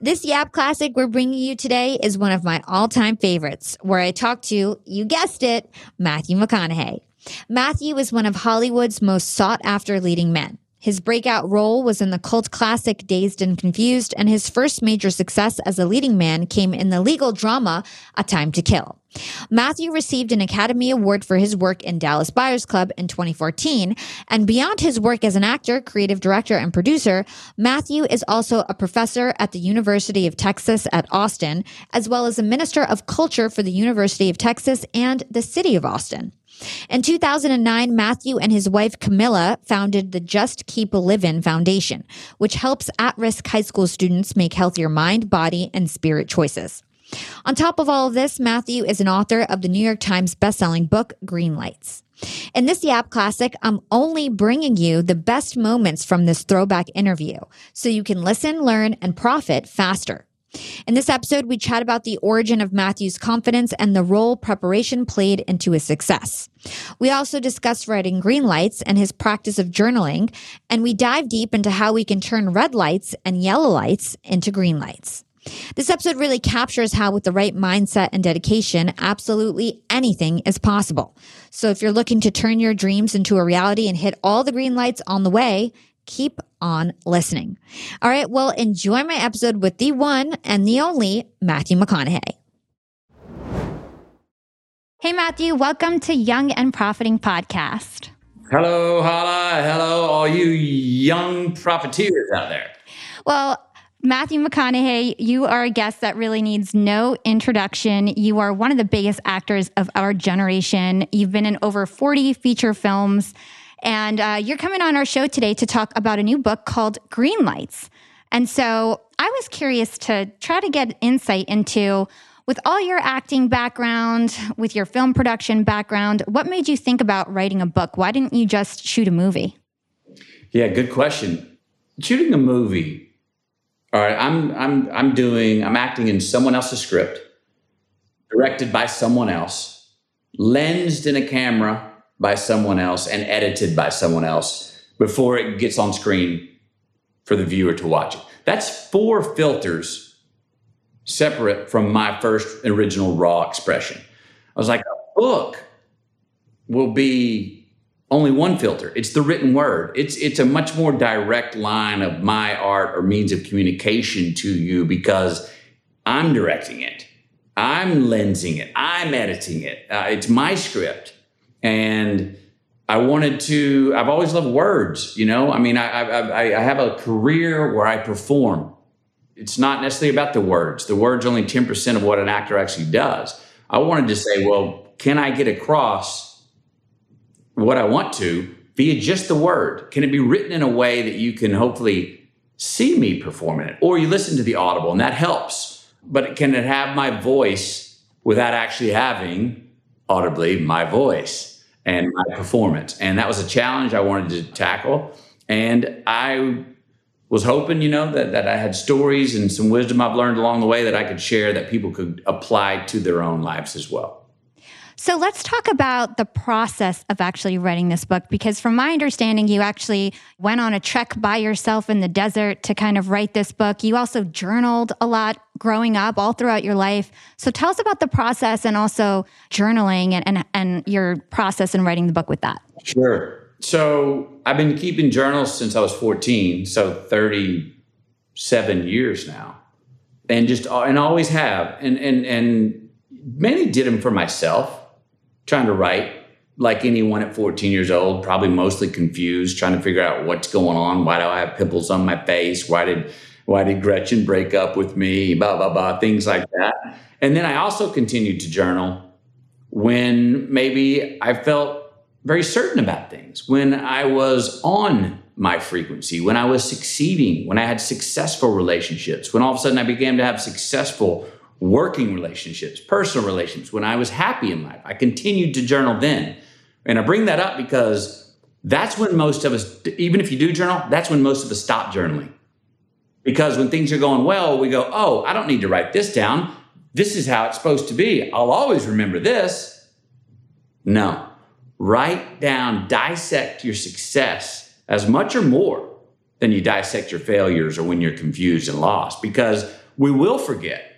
This Yap Classic we're bringing you today is one of my all time favorites, where I talk to, you guessed it, Matthew McConaughey. Matthew is one of Hollywood's most sought after leading men. His breakout role was in the cult classic Dazed and Confused, and his first major success as a leading man came in the legal drama A Time to Kill. Matthew received an Academy Award for his work in Dallas Buyers Club in 2014. And beyond his work as an actor, creative director, and producer, Matthew is also a professor at the University of Texas at Austin, as well as a minister of culture for the University of Texas and the city of Austin. In 2009, Matthew and his wife Camilla founded the Just Keep Livin' Foundation, which helps at risk high school students make healthier mind, body, and spirit choices. On top of all of this, Matthew is an author of the New York Times bestselling book, Green Lights. In this Yap Classic, I'm only bringing you the best moments from this throwback interview so you can listen, learn, and profit faster. In this episode, we chat about the origin of Matthew's confidence and the role preparation played into his success. We also discuss writing green lights and his practice of journaling, and we dive deep into how we can turn red lights and yellow lights into green lights. This episode really captures how, with the right mindset and dedication, absolutely anything is possible. So, if you're looking to turn your dreams into a reality and hit all the green lights on the way, keep on listening. All right, well, enjoy my episode with the one and the only Matthew McConaughey. Hey, Matthew, welcome to Young and Profiting Podcast. Hello, Hala. Hello, all you young profiteers out there. Well, Matthew McConaughey, you are a guest that really needs no introduction. You are one of the biggest actors of our generation. You've been in over 40 feature films. And uh, you're coming on our show today to talk about a new book called Green Lights. And so I was curious to try to get insight into, with all your acting background, with your film production background, what made you think about writing a book? Why didn't you just shoot a movie? Yeah, good question. Shooting a movie. All right, I'm I'm I'm doing I'm acting in someone else's script, directed by someone else, lensed in a camera by someone else and edited by someone else before it gets on screen for the viewer to watch it. That's four filters separate from my first original raw expression. I was like, a book will be only one filter. It's the written word. It's it's a much more direct line of my art or means of communication to you because I'm directing it. I'm lensing it. I'm editing it. Uh, it's my script and I wanted to. I've always loved words. You know, I mean, I, I, I have a career where I perform. It's not necessarily about the words. The words only ten percent of what an actor actually does. I wanted to say, well, can I get across what I want to via just the word? Can it be written in a way that you can hopefully see me performing it, or you listen to the audible, and that helps. But can it have my voice without actually having audibly my voice? and my performance. And that was a challenge I wanted to tackle. And I was hoping, you know, that, that I had stories and some wisdom I've learned along the way that I could share that people could apply to their own lives as well. So let's talk about the process of actually writing this book because, from my understanding, you actually went on a trek by yourself in the desert to kind of write this book. You also journaled a lot growing up, all throughout your life. So tell us about the process and also journaling and, and, and your process in writing the book with that. Sure. So I've been keeping journals since I was 14, so 37 years now. And just and always have. And and and mainly did them for myself, trying to write like anyone at 14 years old, probably mostly confused, trying to figure out what's going on. Why do I have pimples on my face? Why did why did Gretchen break up with me? Blah blah blah, things like that. And then I also continued to journal when maybe I felt very certain about things, when I was on my frequency, when I was succeeding, when I had successful relationships, when all of a sudden I began to have successful working relationships, personal relationships, when I was happy in life. I continued to journal then. And I bring that up because that's when most of us, even if you do journal, that's when most of us stop journaling. Because when things are going well, we go, oh, I don't need to write this down. This is how it's supposed to be. I'll always remember this. No, write down, dissect your success as much or more than you dissect your failures or when you're confused and lost because we will forget.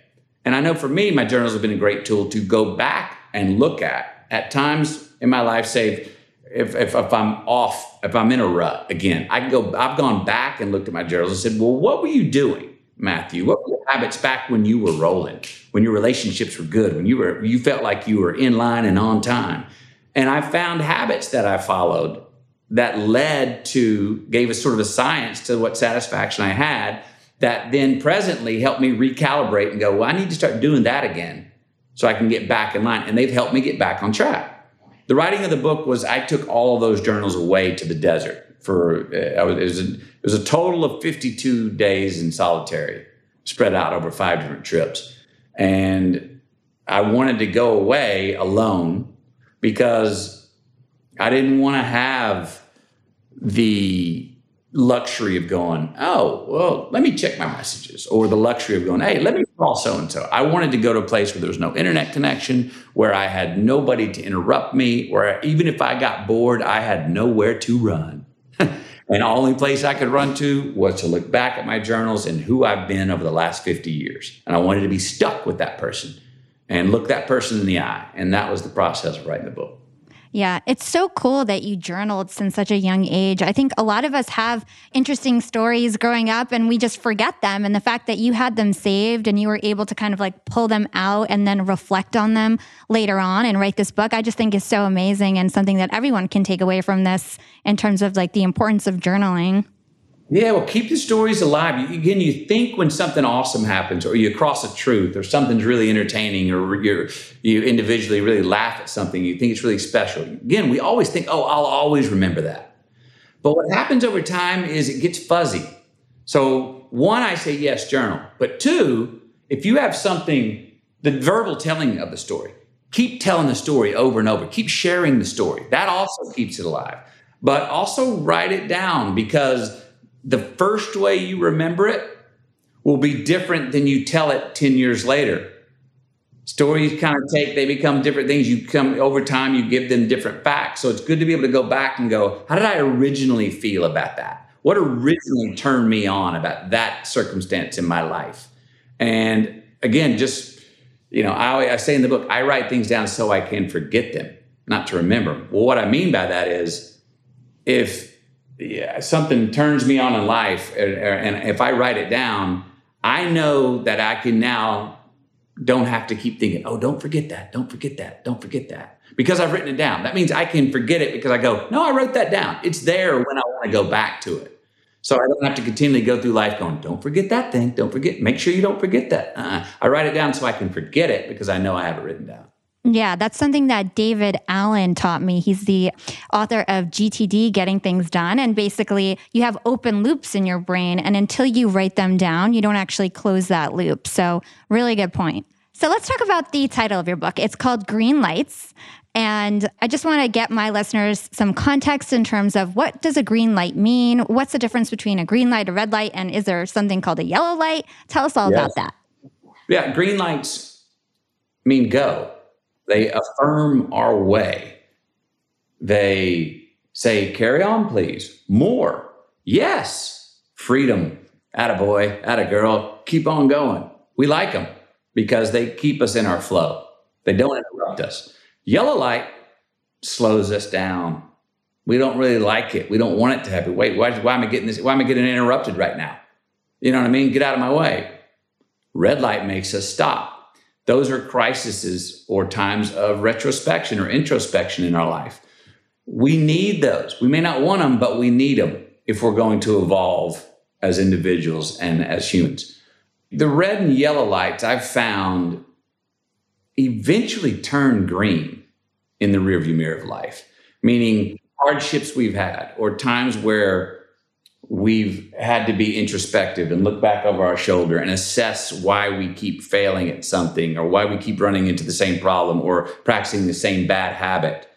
And I know for me, my journals have been a great tool to go back and look at. At times in my life, say, if, if, if, I'm off, if I'm in a rut again, I can go, I've gone back and looked at my journals and said, well, what were you doing, Matthew? What were your habits back when you were rolling, when your relationships were good, when you were, you felt like you were in line and on time? And I found habits that I followed that led to, gave us sort of a science to what satisfaction I had that then presently helped me recalibrate and go, well, I need to start doing that again so I can get back in line. And they've helped me get back on track. The writing of the book was I took all of those journals away to the desert for, uh, it, was a, it was a total of 52 days in solitary, spread out over five different trips. And I wanted to go away alone because I didn't want to have the luxury of going, oh, well, let me check my messages, or the luxury of going, hey, let me call so and so. I wanted to go to a place where there was no internet connection, where I had nobody to interrupt me, where even if I got bored, I had nowhere to run. and the only place I could run to was to look back at my journals and who I've been over the last 50 years. And I wanted to be stuck with that person and look that person in the eye. And that was the process of writing the book. Yeah, it's so cool that you journaled since such a young age. I think a lot of us have interesting stories growing up and we just forget them. And the fact that you had them saved and you were able to kind of like pull them out and then reflect on them later on and write this book, I just think is so amazing and something that everyone can take away from this in terms of like the importance of journaling. Yeah, well, keep the stories alive. Again, you think when something awesome happens, or you cross a truth, or something's really entertaining, or you're you individually really laugh at something, you think it's really special. Again, we always think, oh, I'll always remember that. But what happens over time is it gets fuzzy. So, one, I say yes, journal. But two, if you have something, the verbal telling of the story, keep telling the story over and over, keep sharing the story. That also keeps it alive. But also write it down because the first way you remember it will be different than you tell it 10 years later. Stories kind of take, they become different things. You come over time, you give them different facts. So it's good to be able to go back and go, how did I originally feel about that? What originally turned me on about that circumstance in my life? And again, just, you know, I, I say in the book, I write things down so I can forget them, not to remember. Well, what I mean by that is if yeah, something turns me on in life, and if I write it down, I know that I can now don't have to keep thinking, oh, don't forget that, don't forget that, don't forget that. Because I've written it down. That means I can forget it because I go, no, I wrote that down. It's there when I want to go back to it. So I don't have to continually go through life going, don't forget that thing, don't forget, make sure you don't forget that. Uh-uh. I write it down so I can forget it because I know I have it written down. Yeah, that's something that David Allen taught me. He's the author of GTD, Getting Things Done. And basically, you have open loops in your brain. And until you write them down, you don't actually close that loop. So, really good point. So, let's talk about the title of your book. It's called Green Lights. And I just want to get my listeners some context in terms of what does a green light mean? What's the difference between a green light, a red light, and is there something called a yellow light? Tell us all yes. about that. Yeah, green lights mean go they affirm our way. They say, carry on, please. More. Yes. Freedom. Attaboy, girl. Keep on going. We like them because they keep us in our flow. They don't interrupt us. Yellow light slows us down. We don't really like it. We don't want it to happen. Wait, why, why am I getting this? Why am I getting interrupted right now? You know what I mean? Get out of my way. Red light makes us stop. Those are crises or times of retrospection or introspection in our life. We need those. We may not want them, but we need them if we're going to evolve as individuals and as humans. The red and yellow lights I've found eventually turn green in the rearview mirror of life, meaning hardships we've had or times where we've had to be introspective and look back over our shoulder and assess why we keep failing at something or why we keep running into the same problem or practicing the same bad habit.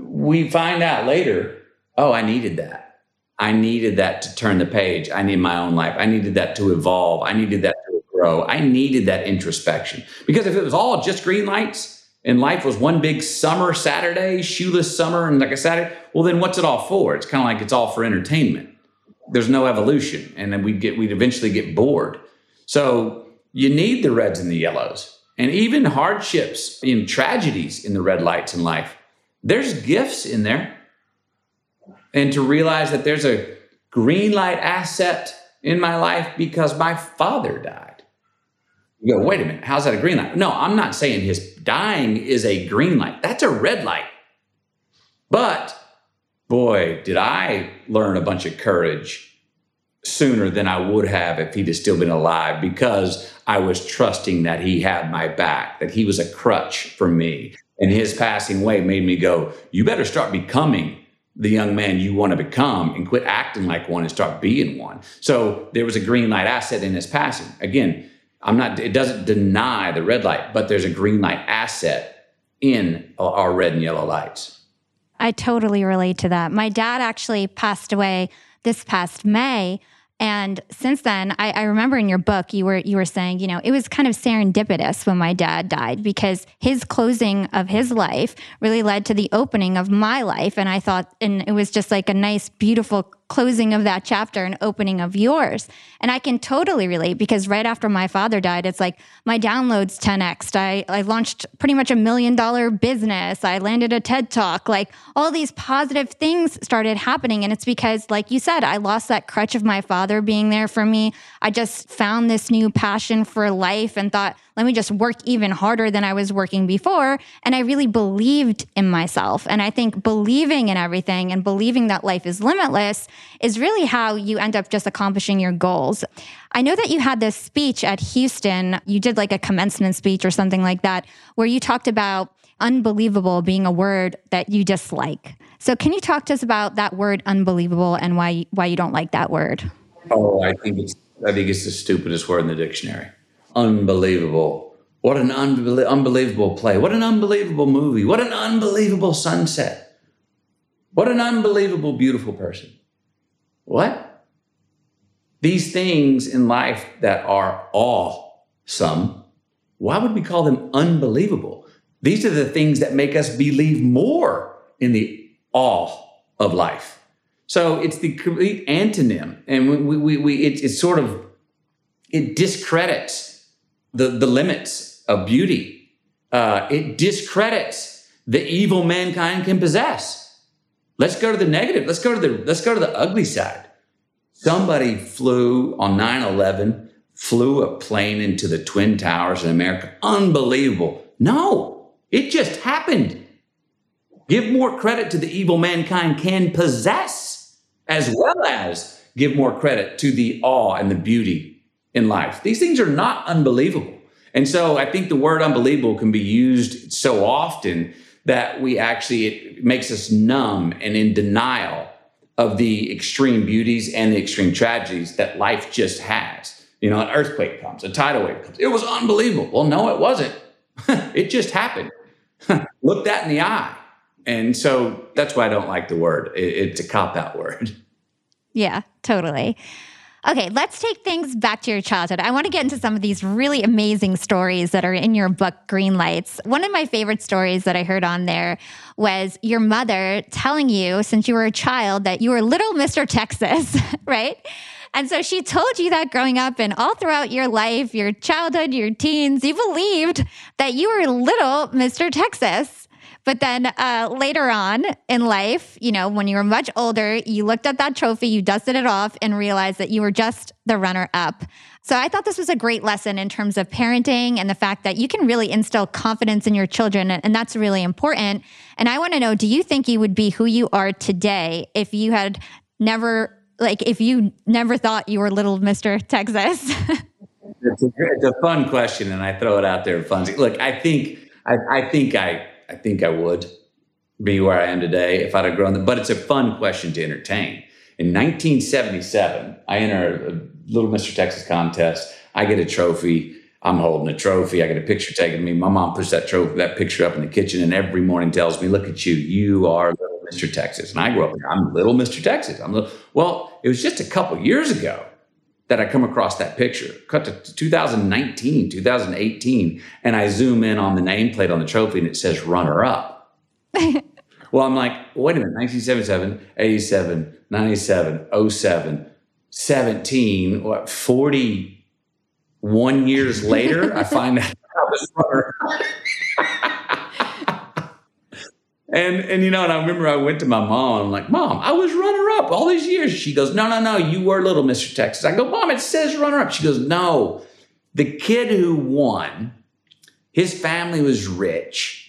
We find out later, oh, I needed that. I needed that to turn the page. I need my own life. I needed that to evolve. I needed that to grow. I needed that introspection. Because if it was all just green lights, and life was one big summer Saturday, shoeless summer, and like a Saturday, well, then what's it all for? It's kind of like it's all for entertainment. There's no evolution, and then we'd get we'd eventually get bored. So you need the reds and the yellows, and even hardships in tragedies in the red lights in life. There's gifts in there, and to realize that there's a green light asset in my life because my father died. You go, wait a minute, how's that a green light? No, I'm not saying his dying is a green light. That's a red light. But boy, did I learn a bunch of courage sooner than I would have if he'd have still been alive because I was trusting that he had my back, that he was a crutch for me. And his passing away made me go, you better start becoming the young man you want to become and quit acting like one and start being one. So there was a green light asset in his passing. Again, I'm not, it doesn't deny the red light, but there's a green light asset in our red and yellow lights. I totally relate to that. My dad actually passed away this past May. And since then, I, I, remember in your book you were you were saying, you know, it was kind of serendipitous when my dad died because his closing of his life really led to the opening of my life. And I thought, and it was just like a nice, beautiful closing of that chapter and opening of yours. And I can totally relate because right after my father died, it's like my downloads 10x. I, I launched pretty much a million dollar business. I landed a TED talk. Like all these positive things started happening. And it's because, like you said, I lost that crutch of my father being there for me. I just found this new passion for life and thought, let me just work even harder than I was working before. And I really believed in myself. And I think believing in everything and believing that life is limitless is really how you end up just accomplishing your goals. I know that you had this speech at Houston. You did like a commencement speech or something like that, where you talked about unbelievable being a word that you dislike. So can you talk to us about that word unbelievable and why why you don't like that word? Oh, I think it's I think it's the stupidest word in the dictionary unbelievable. What an unbe- unbelievable play. What an unbelievable movie. What an unbelievable sunset. What an unbelievable, beautiful person. What? These things in life that are awesome, why would we call them unbelievable? These are the things that make us believe more in the awe of life. So it's the complete antonym. And we, we, we, it, it's sort of, it discredits the, the limits of beauty. Uh, it discredits the evil mankind can possess. Let's go to the negative. Let's go to the let's go to the ugly side. Somebody flew on 9-11, flew a plane into the Twin Towers in America. Unbelievable. No, it just happened. Give more credit to the evil mankind can possess, as well as give more credit to the awe and the beauty in life. These things are not unbelievable. And so I think the word unbelievable can be used so often that we actually, it makes us numb and in denial of the extreme beauties and the extreme tragedies that life just has. You know, an earthquake comes, a tidal wave comes. It was unbelievable. Well, no, it wasn't. it just happened. Look that in the eye. And so that's why I don't like the word. It's a cop out word. Yeah, totally. Okay, let's take things back to your childhood. I want to get into some of these really amazing stories that are in your book, Green Lights. One of my favorite stories that I heard on there was your mother telling you, since you were a child, that you were little Mr. Texas, right? And so she told you that growing up and all throughout your life, your childhood, your teens, you believed that you were little Mr. Texas. But then uh, later on in life, you know, when you were much older, you looked at that trophy, you dusted it off, and realized that you were just the runner up. So I thought this was a great lesson in terms of parenting and the fact that you can really instill confidence in your children. And that's really important. And I want to know do you think you would be who you are today if you had never, like, if you never thought you were little Mr. Texas? it's, a, it's a fun question, and I throw it out there fun. Look, I think, I, I think I, I think I would be where I am today if I'd have grown. Them. But it's a fun question to entertain. In 1977, I enter a Little Mr. Texas contest. I get a trophy. I'm holding a trophy. I get a picture taken of me. My mom puts that trophy, that picture up in the kitchen, and every morning tells me, "Look at you. You are Little Mr. Texas." And I grew up. I'm Little Mr. Texas. I'm little. Well, it was just a couple years ago that I come across that picture. Cut to 2019, 2018, and I zoom in on the nameplate on the trophy, and it says runner up. well, I'm like, wait a minute, 1977, 87, 97, 07, 17, what, 41 years later, I find out I was runner And and you know, and I remember I went to my mom. I'm like, Mom, I was runner up all these years. She goes, No, no, no, you were little Mr. Texas. I go, Mom, it says runner up. She goes, No, the kid who won, his family was rich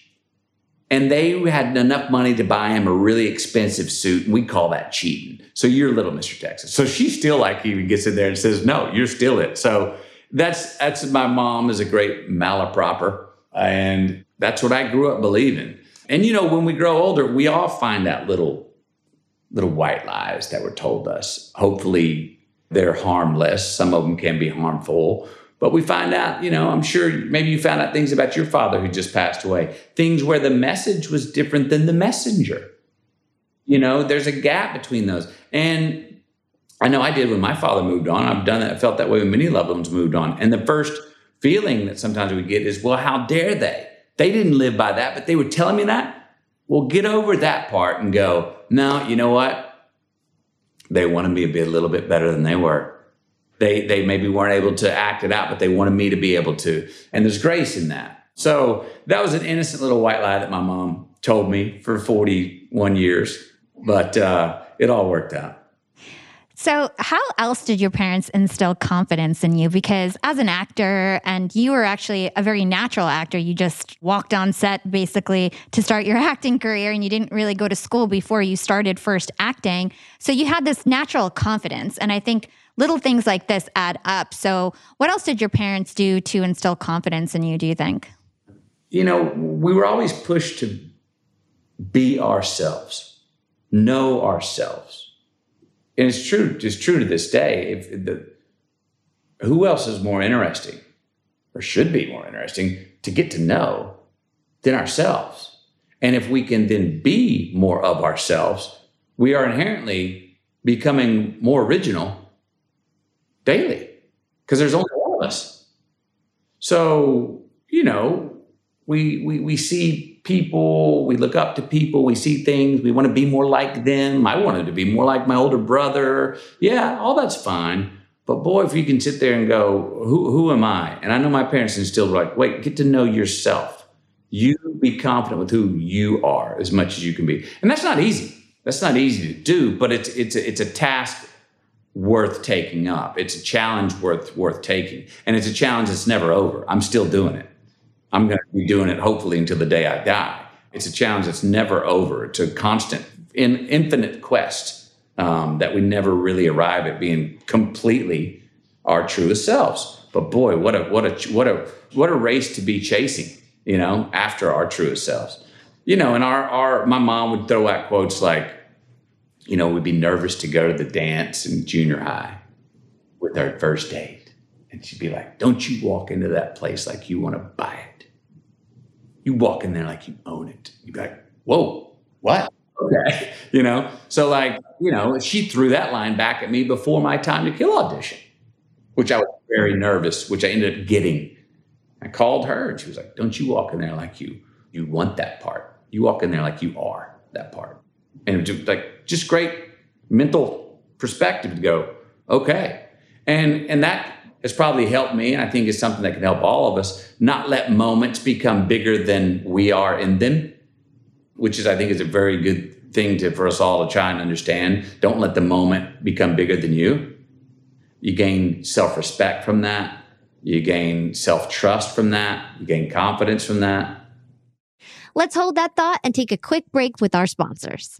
and they had enough money to buy him a really expensive suit, and we call that cheating. So you're little Mr. Texas. So she still like even gets in there and says, "No, you're still it." So that's that's my mom is a great malaproper, and that's what I grew up believing. And you know, when we grow older, we all find out little little white lies that were told us. Hopefully, they're harmless. Some of them can be harmful, but we find out, you know, I'm sure maybe you found out things about your father who just passed away, things where the message was different than the messenger. You know, there's a gap between those. And I know I did when my father moved on. I've done that, I felt that way when many loved ones moved on. And the first feeling that sometimes we get is, well, how dare they? They didn't live by that, but they were telling me that. Well, get over that part and go, no, you know what? They wanted me to be a little bit better than they were they they maybe weren't able to act it out, but they wanted me to be able to. And there's grace in that. So that was an innocent little white lie that my mom told me for 41 years, but uh, it all worked out. So, how else did your parents instill confidence in you? Because as an actor, and you were actually a very natural actor, you just walked on set basically to start your acting career, and you didn't really go to school before you started first acting. So, you had this natural confidence. And I think little things like this add up. So, what else did your parents do to instill confidence in you, do you think? You know, we were always pushed to be ourselves, know ourselves. And it's true, it's true to this day. If the, who else is more interesting or should be more interesting to get to know than ourselves? And if we can then be more of ourselves, we are inherently becoming more original daily because there's only one of us. So, you know, we, we, we see people, we look up to people, we see things, we want to be more like them. I wanted to be more like my older brother. Yeah, all that's fine. But boy, if you can sit there and go, who, who am I? And I know my parents instilled like, wait, get to know yourself. You be confident with who you are as much as you can be. And that's not easy. That's not easy to do, but it's it's a, it's a task worth taking up. It's a challenge worth worth taking, and it's a challenge that's never over. I'm still doing it. I'm going to be doing it hopefully until the day I die. It's a challenge that's never over. It's a constant, in, infinite quest um, that we never really arrive at being completely our truest selves. But boy, what a what a what a what a race to be chasing. You know, after our truest selves. You know, and our our my mom would throw out quotes like you know, we'd be nervous to go to the dance in junior high with our first date. And she'd be like, Don't you walk into that place like you want to buy it. You walk in there like you own it. You'd be like, Whoa, what? Okay. You know, so like, you know, she threw that line back at me before my time to kill audition, which I was very nervous, which I ended up getting. I called her and she was like, Don't you walk in there like you you want that part. You walk in there like you are that part and just like just great mental perspective to go, okay. And and that has probably helped me, and I think it's something that can help all of us, not let moments become bigger than we are in them. which is I think is a very good thing to for us all to try and understand. Don't let the moment become bigger than you. You gain self-respect from that. You gain self-trust from that. You gain confidence from that. Let's hold that thought and take a quick break with our sponsors.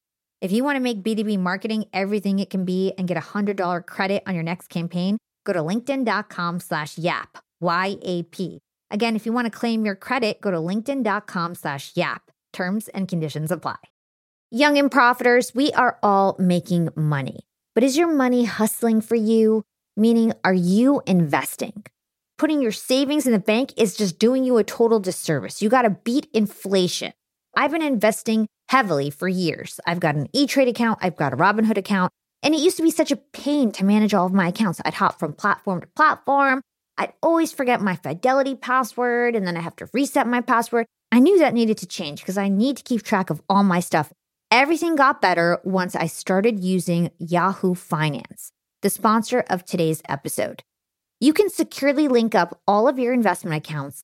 If you want to make B2B marketing everything it can be and get a $100 credit on your next campaign, go to linkedin.com slash YAP, Y-A-P. Again, if you want to claim your credit, go to linkedin.com slash YAP. Terms and conditions apply. Young and profiters, we are all making money. But is your money hustling for you? Meaning, are you investing? Putting your savings in the bank is just doing you a total disservice. You got to beat inflation. I've been investing heavily for years. I've got an E Trade account, I've got a Robinhood account, and it used to be such a pain to manage all of my accounts. I'd hop from platform to platform. I'd always forget my fidelity password and then I have to reset my password. I knew that needed to change because I need to keep track of all my stuff. Everything got better once I started using Yahoo Finance, the sponsor of today's episode. You can securely link up all of your investment accounts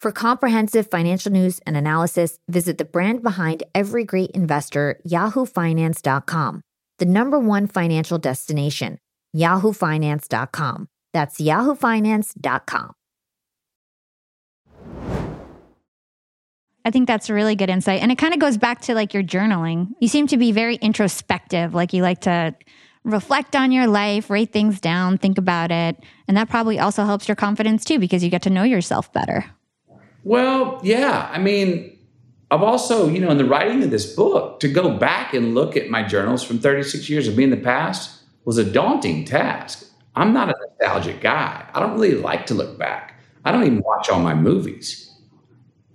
For comprehensive financial news and analysis, visit the brand behind every great investor, yahoofinance.com, the number one financial destination, yahoofinance.com. That's yahoofinance.com. I think that's a really good insight. And it kind of goes back to like your journaling. You seem to be very introspective, like you like to reflect on your life, write things down, think about it. And that probably also helps your confidence too, because you get to know yourself better. Well, yeah. I mean, I've also, you know, in the writing of this book, to go back and look at my journals from 36 years of being in the past was a daunting task. I'm not a nostalgic guy. I don't really like to look back. I don't even watch all my movies.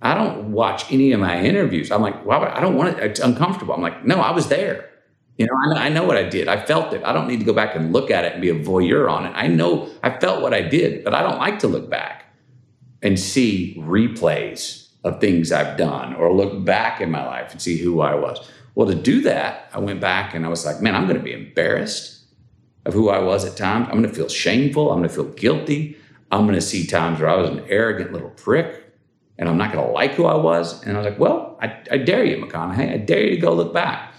I don't watch any of my interviews. I'm like, well, I don't want it. It's uncomfortable. I'm like, no, I was there. You know, I, I know what I did. I felt it. I don't need to go back and look at it and be a voyeur on it. I know I felt what I did, but I don't like to look back and see replays of things I've done or look back in my life and see who I was. Well, to do that, I went back and I was like, man, I'm going to be embarrassed of who I was at times. I'm going to feel shameful. I'm going to feel guilty. I'm going to see times where I was an arrogant little prick and I'm not going to like who I was. And I was like, well, I, I, dare you, McConaughey. I dare you to go look back.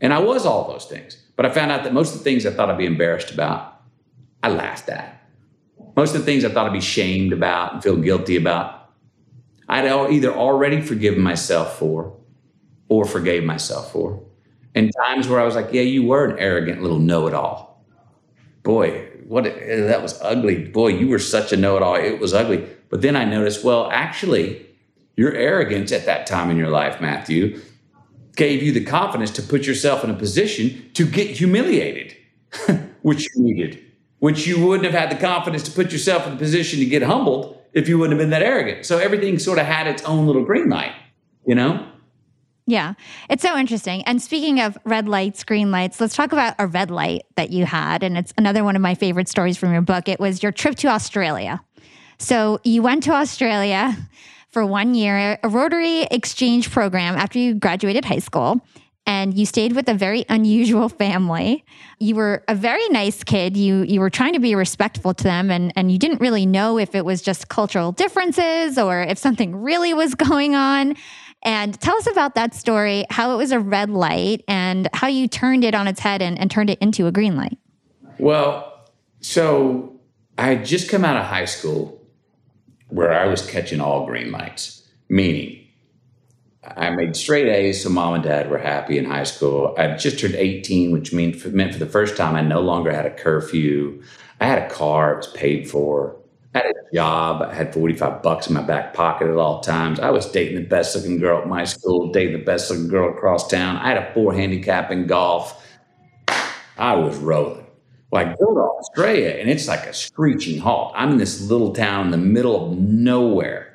And I was all those things. But I found out that most of the things I thought I'd be embarrassed about, I laughed at. Most of the things I thought I'd be shamed about and feel guilty about, I'd either already forgiven myself for or forgave myself for. And times where I was like, yeah, you were an arrogant little know it all. Boy, what that was ugly. Boy, you were such a know it all. It was ugly. But then I noticed, well, actually, your arrogance at that time in your life, Matthew, gave you the confidence to put yourself in a position to get humiliated, which you needed. Which you wouldn't have had the confidence to put yourself in the position to get humbled if you wouldn't have been that arrogant. So everything sort of had its own little green light, you know? Yeah, it's so interesting. And speaking of red lights, green lights, let's talk about a red light that you had. And it's another one of my favorite stories from your book. It was your trip to Australia. So you went to Australia for one year, a Rotary exchange program after you graduated high school. And you stayed with a very unusual family. You were a very nice kid. You you were trying to be respectful to them, and, and you didn't really know if it was just cultural differences or if something really was going on. And tell us about that story, how it was a red light, and how you turned it on its head and, and turned it into a green light. Well, so I had just come out of high school where I was catching all green lights, meaning I made straight A's, so mom and dad were happy in high school. I just turned 18, which meant for, meant for the first time I no longer had a curfew. I had a car, it was paid for. I had a job. I had 45 bucks in my back pocket at all times. I was dating the best looking girl at my school, dating the best looking girl across town. I had a four handicap in golf. I was rolling. Well, I go to Australia and it's like a screeching halt. I'm in this little town in the middle of nowhere.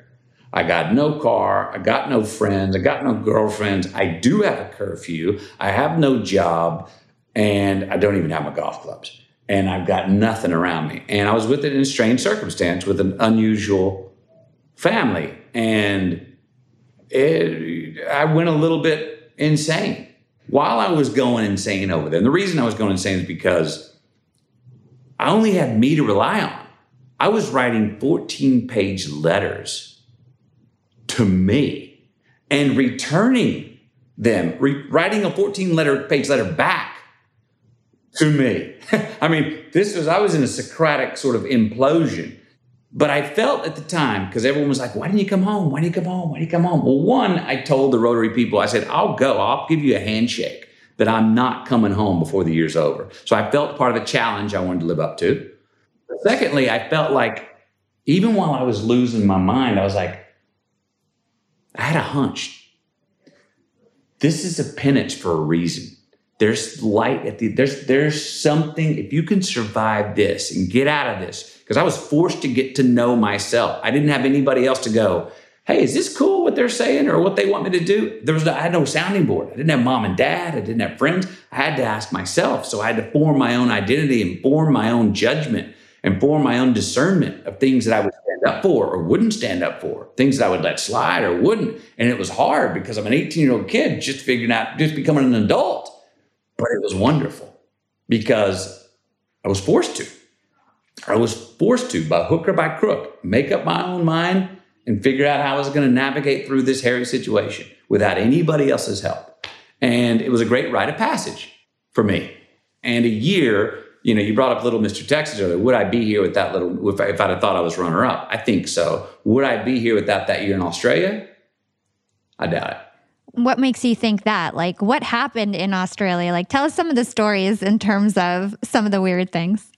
I got no car. I got no friends. I got no girlfriends. I do have a curfew. I have no job. And I don't even have my golf clubs and I've got nothing around me. And I was with it in a strange circumstance with an unusual family. And it, I went a little bit insane while I was going insane over there. And the reason I was going insane is because I only had me to rely on. I was writing 14 page letters to me and returning them, re- writing a 14 letter page letter back to me. I mean, this was, I was in a Socratic sort of implosion. But I felt at the time, because everyone was like, why didn't you come home? Why didn't you come home? Why didn't you come home? Well, one, I told the Rotary people, I said, I'll go. I'll give you a handshake that I'm not coming home before the year's over. So I felt part of a challenge I wanted to live up to. Secondly, I felt like even while I was losing my mind, I was like, I had a hunch. This is a penance for a reason. There's light at the there's there's something if you can survive this and get out of this because I was forced to get to know myself. I didn't have anybody else to go, "Hey, is this cool what they're saying or what they want me to do?" There was no, I had no sounding board. I didn't have mom and dad, I didn't have friends. I had to ask myself. So I had to form my own identity and form my own judgment and form my own discernment of things that I would stand up for or wouldn't stand up for, things that I would let slide or wouldn't. And it was hard because I'm an 18 year old kid just figuring out, just becoming an adult. But it was wonderful because I was forced to. I was forced to, by hook or by crook, make up my own mind and figure out how I was going to navigate through this hairy situation without anybody else's help. And it was a great rite of passage for me. And a year, you know, you brought up Little Mr. Texas earlier. Would I be here with that little, if, I, if I'd have thought I was runner up? I think so. Would I be here without that year in Australia? I doubt it what makes you think that? Like, what happened in Australia? Like, tell us some of the stories in terms of some of the weird things.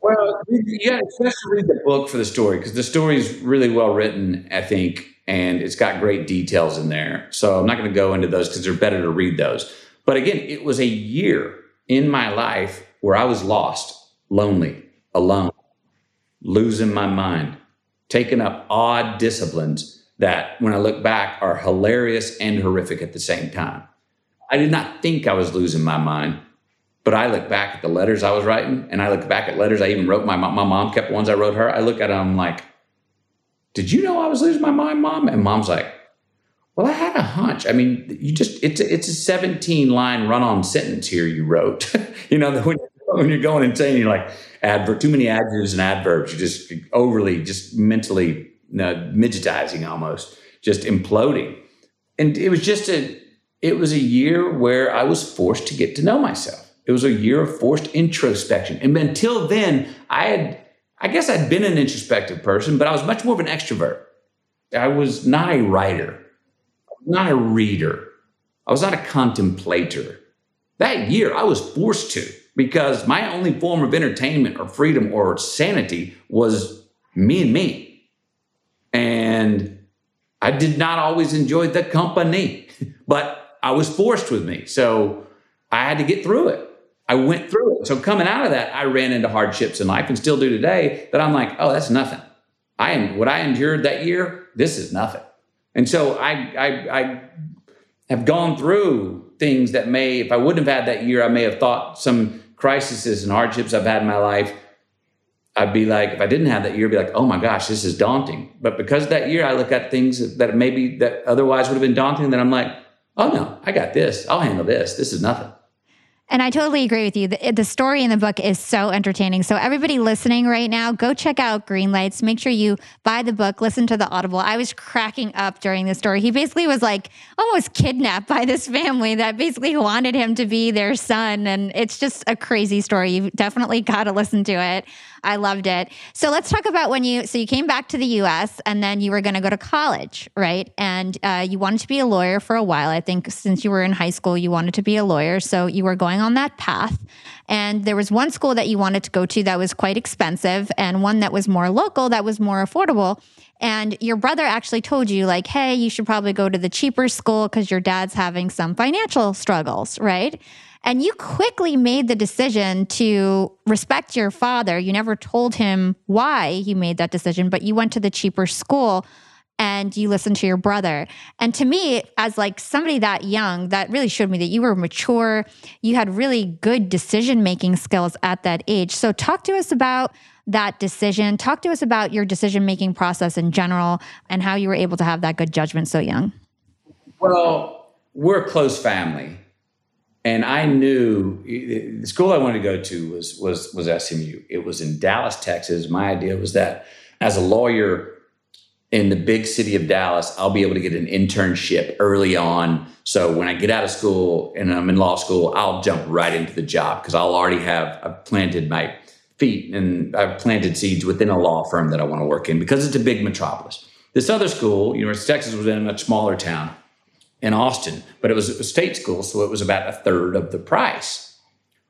Well, yeah, it's best to read the book for the story because the story is really well written, I think, and it's got great details in there. So I'm not going to go into those because they're better to read those. But again, it was a year in my life where I was lost, lonely, alone, losing my mind, taking up odd disciplines that when I look back are hilarious and horrific at the same time. I did not think I was losing my mind, but I look back at the letters I was writing and I look back at letters I even wrote my mom. My mom kept ones I wrote her. I look at them like, did you know I was losing my mind, mom? And mom's like, well, I had a hunch. I mean, you just, it's a, it's a 17 line run on sentence here you wrote. you know, when, when you're going insane, you're like, adverb, too many adjectives and adverbs. You're just overly, just mentally uh, midgetizing almost, just imploding. And it was just a, it was a year where I was forced to get to know myself. It was a year of forced introspection. And until then, I had, I guess I'd been an introspective person, but I was much more of an extrovert. I was not a writer, not a reader. I was not a contemplator. That year, I was forced to because my only form of entertainment or freedom or sanity was me and me. And I did not always enjoy the company, but I was forced with me. So I had to get through it. I went through it. So coming out of that, I ran into hardships in life and still do today that I'm like, oh, that's nothing. I am what I endured that year, this is nothing. And so I I, I have gone through things that may, if I wouldn't have had that year, I may have thought some crises and hardships I've had in my life. I'd be like, if I didn't have that year, I'd be like, oh my gosh, this is daunting. But because that year I look at things that maybe that otherwise would have been daunting, then I'm like, oh no, I got this. I'll handle this. This is nothing. And I totally agree with you. The, the, story in the book is so entertaining. So, everybody listening right now, go check out Greenlights. Make sure you buy the book, listen to the Audible. I was cracking up during the story. He basically was like almost kidnapped by this family that basically wanted him to be their son. And it's just a crazy story. You've definitely got to listen to it. I loved it. So let's talk about when you so you came back to the U.S. and then you were going to go to college, right? And uh, you wanted to be a lawyer for a while. I think since you were in high school, you wanted to be a lawyer, so you were going on that path. And there was one school that you wanted to go to that was quite expensive, and one that was more local that was more affordable. And your brother actually told you, like, hey, you should probably go to the cheaper school because your dad's having some financial struggles, right? And you quickly made the decision to respect your father. You never told him why he made that decision, but you went to the cheaper school and you listened to your brother. And to me, as like somebody that young, that really showed me that you were mature, you had really good decision making skills at that age. So talk to us about that decision. Talk to us about your decision making process in general and how you were able to have that good judgment so young. Well, we're a close family and I knew the school I wanted to go to was was was SMU. It was in Dallas, Texas. My idea was that as a lawyer in the big city of Dallas, I'll be able to get an internship early on. So when I get out of school and I'm in law school, I'll jump right into the job because I'll already have I've planted my feet and I've planted seeds within a law firm that I want to work in because it's a big metropolis. This other school, University of Texas, was in a much smaller town in Austin, but it was a state school, so it was about a third of the price.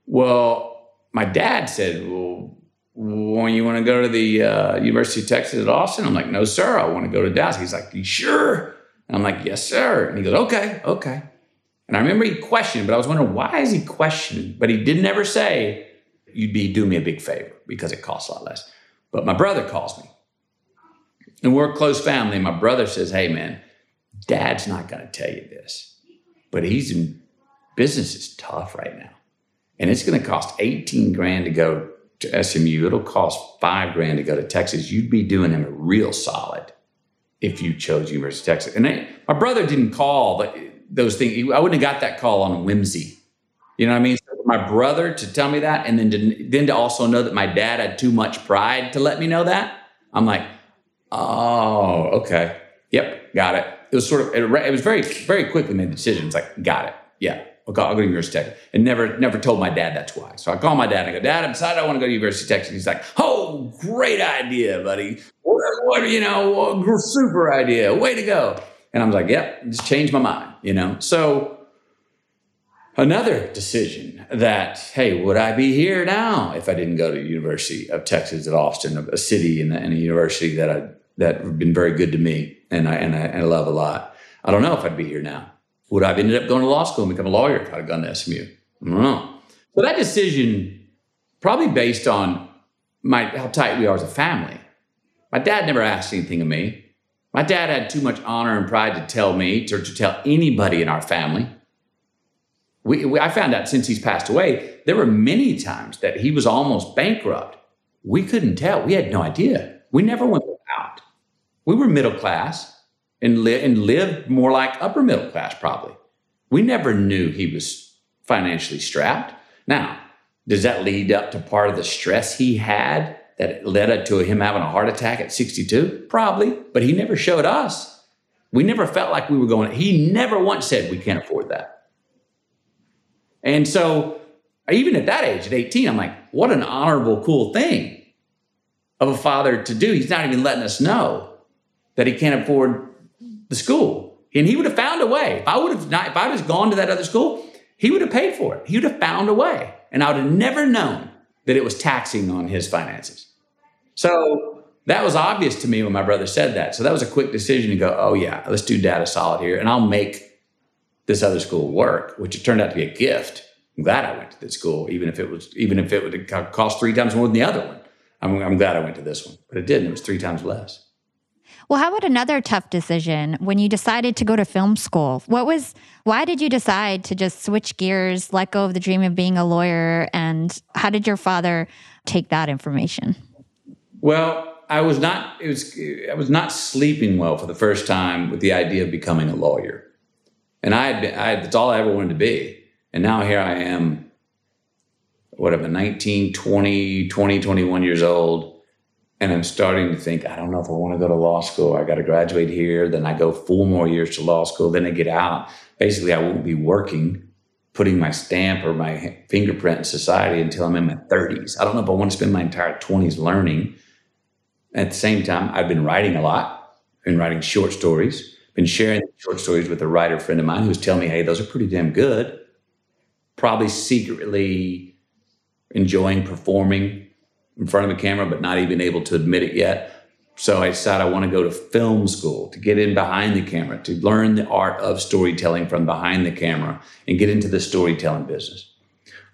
Well, my dad said, Well, when you want to go to the uh, University of Texas at Austin? I'm like, No, sir, I want to go to Dallas. He's like, You sure? And I'm like, Yes, sir. And he goes, Okay, okay. And I remember he questioned, but I was wondering, why is he questioning? But he didn't ever say, You'd be doing me a big favor because it costs a lot less. But my brother calls me. And we're a close family. My brother says, Hey, man, Dad's not going to tell you this, but he's in business is tough right now. And it's going to cost 18 grand to go to SMU. It'll cost five grand to go to Texas. You'd be doing him a real solid if you chose University of Texas. And I, my brother didn't call those things. I wouldn't have got that call on whimsy. You know what I mean? So my brother to tell me that, and then to, then to also know that my dad had too much pride to let me know that. I'm like, oh, okay. Yep, got it it was sort of it, it was very very quickly made the decision. It's like got it, yeah. I'll go, to University of Texas. And never never told my dad that's why. So I call my dad and I go, Dad, I'm decided I want to go to University of Texas. He's like, Oh, great idea, buddy. What, what you know, super idea. Way to go. And I was like, Yep, just changed my mind. You know. So another decision that hey, would I be here now if I didn't go to University of Texas at Austin, a city and a university that I that have been very good to me and I, and I, and I love a lot. I don't know if I'd be here now. Would I have ended up going to law school and become a lawyer if I'd gone to SMU? I don't know. So that decision, probably based on my how tight we are as a family. My dad never asked anything of me. My dad had too much honor and pride to tell me, to, to tell anybody in our family. We, we, I found out since he's passed away, there were many times that he was almost bankrupt. We couldn't tell. We had no idea. We never went out we were middle class and, li- and lived more like upper middle class, probably. We never knew he was financially strapped. Now, does that lead up to part of the stress he had that led to him having a heart attack at 62? Probably, but he never showed us. We never felt like we were going, he never once said we can't afford that. And so, even at that age, at 18, I'm like, what an honorable, cool thing of a father to do. He's not even letting us know that he can't afford the school. And he would have found a way. If I would have not, if I was gone to that other school, he would have paid for it. He would have found a way. And I would have never known that it was taxing on his finances. So that was obvious to me when my brother said that. So that was a quick decision to go, oh yeah, let's do data solid here. And I'll make this other school work, which it turned out to be a gift. I'm glad I went to this school, even if it was, even if it would cost three times more than the other one. I'm, I'm glad I went to this one, but it didn't. It was three times less. Well, how about another tough decision when you decided to go to film school? What was, why did you decide to just switch gears, let go of the dream of being a lawyer? And how did your father take that information? Well, I was not, it was, I was not sleeping well for the first time with the idea of becoming a lawyer. And I had been, I, that's all I ever wanted to be. And now here I am, whatever, 19, 20, 20, 21 years old and I'm starting to think, I don't know if I want to go to law school. I got to graduate here. Then I go four more years to law school. Then I get out. Basically, I won't be working, putting my stamp or my fingerprint in society until I'm in my 30s. I don't know if I want to spend my entire 20s learning. At the same time, I've been writing a lot, been writing short stories, been sharing short stories with a writer friend of mine who's telling me, hey, those are pretty damn good. Probably secretly enjoying performing in front of a camera, but not even able to admit it yet. So I decided I want to go to film school to get in behind the camera, to learn the art of storytelling from behind the camera and get into the storytelling business.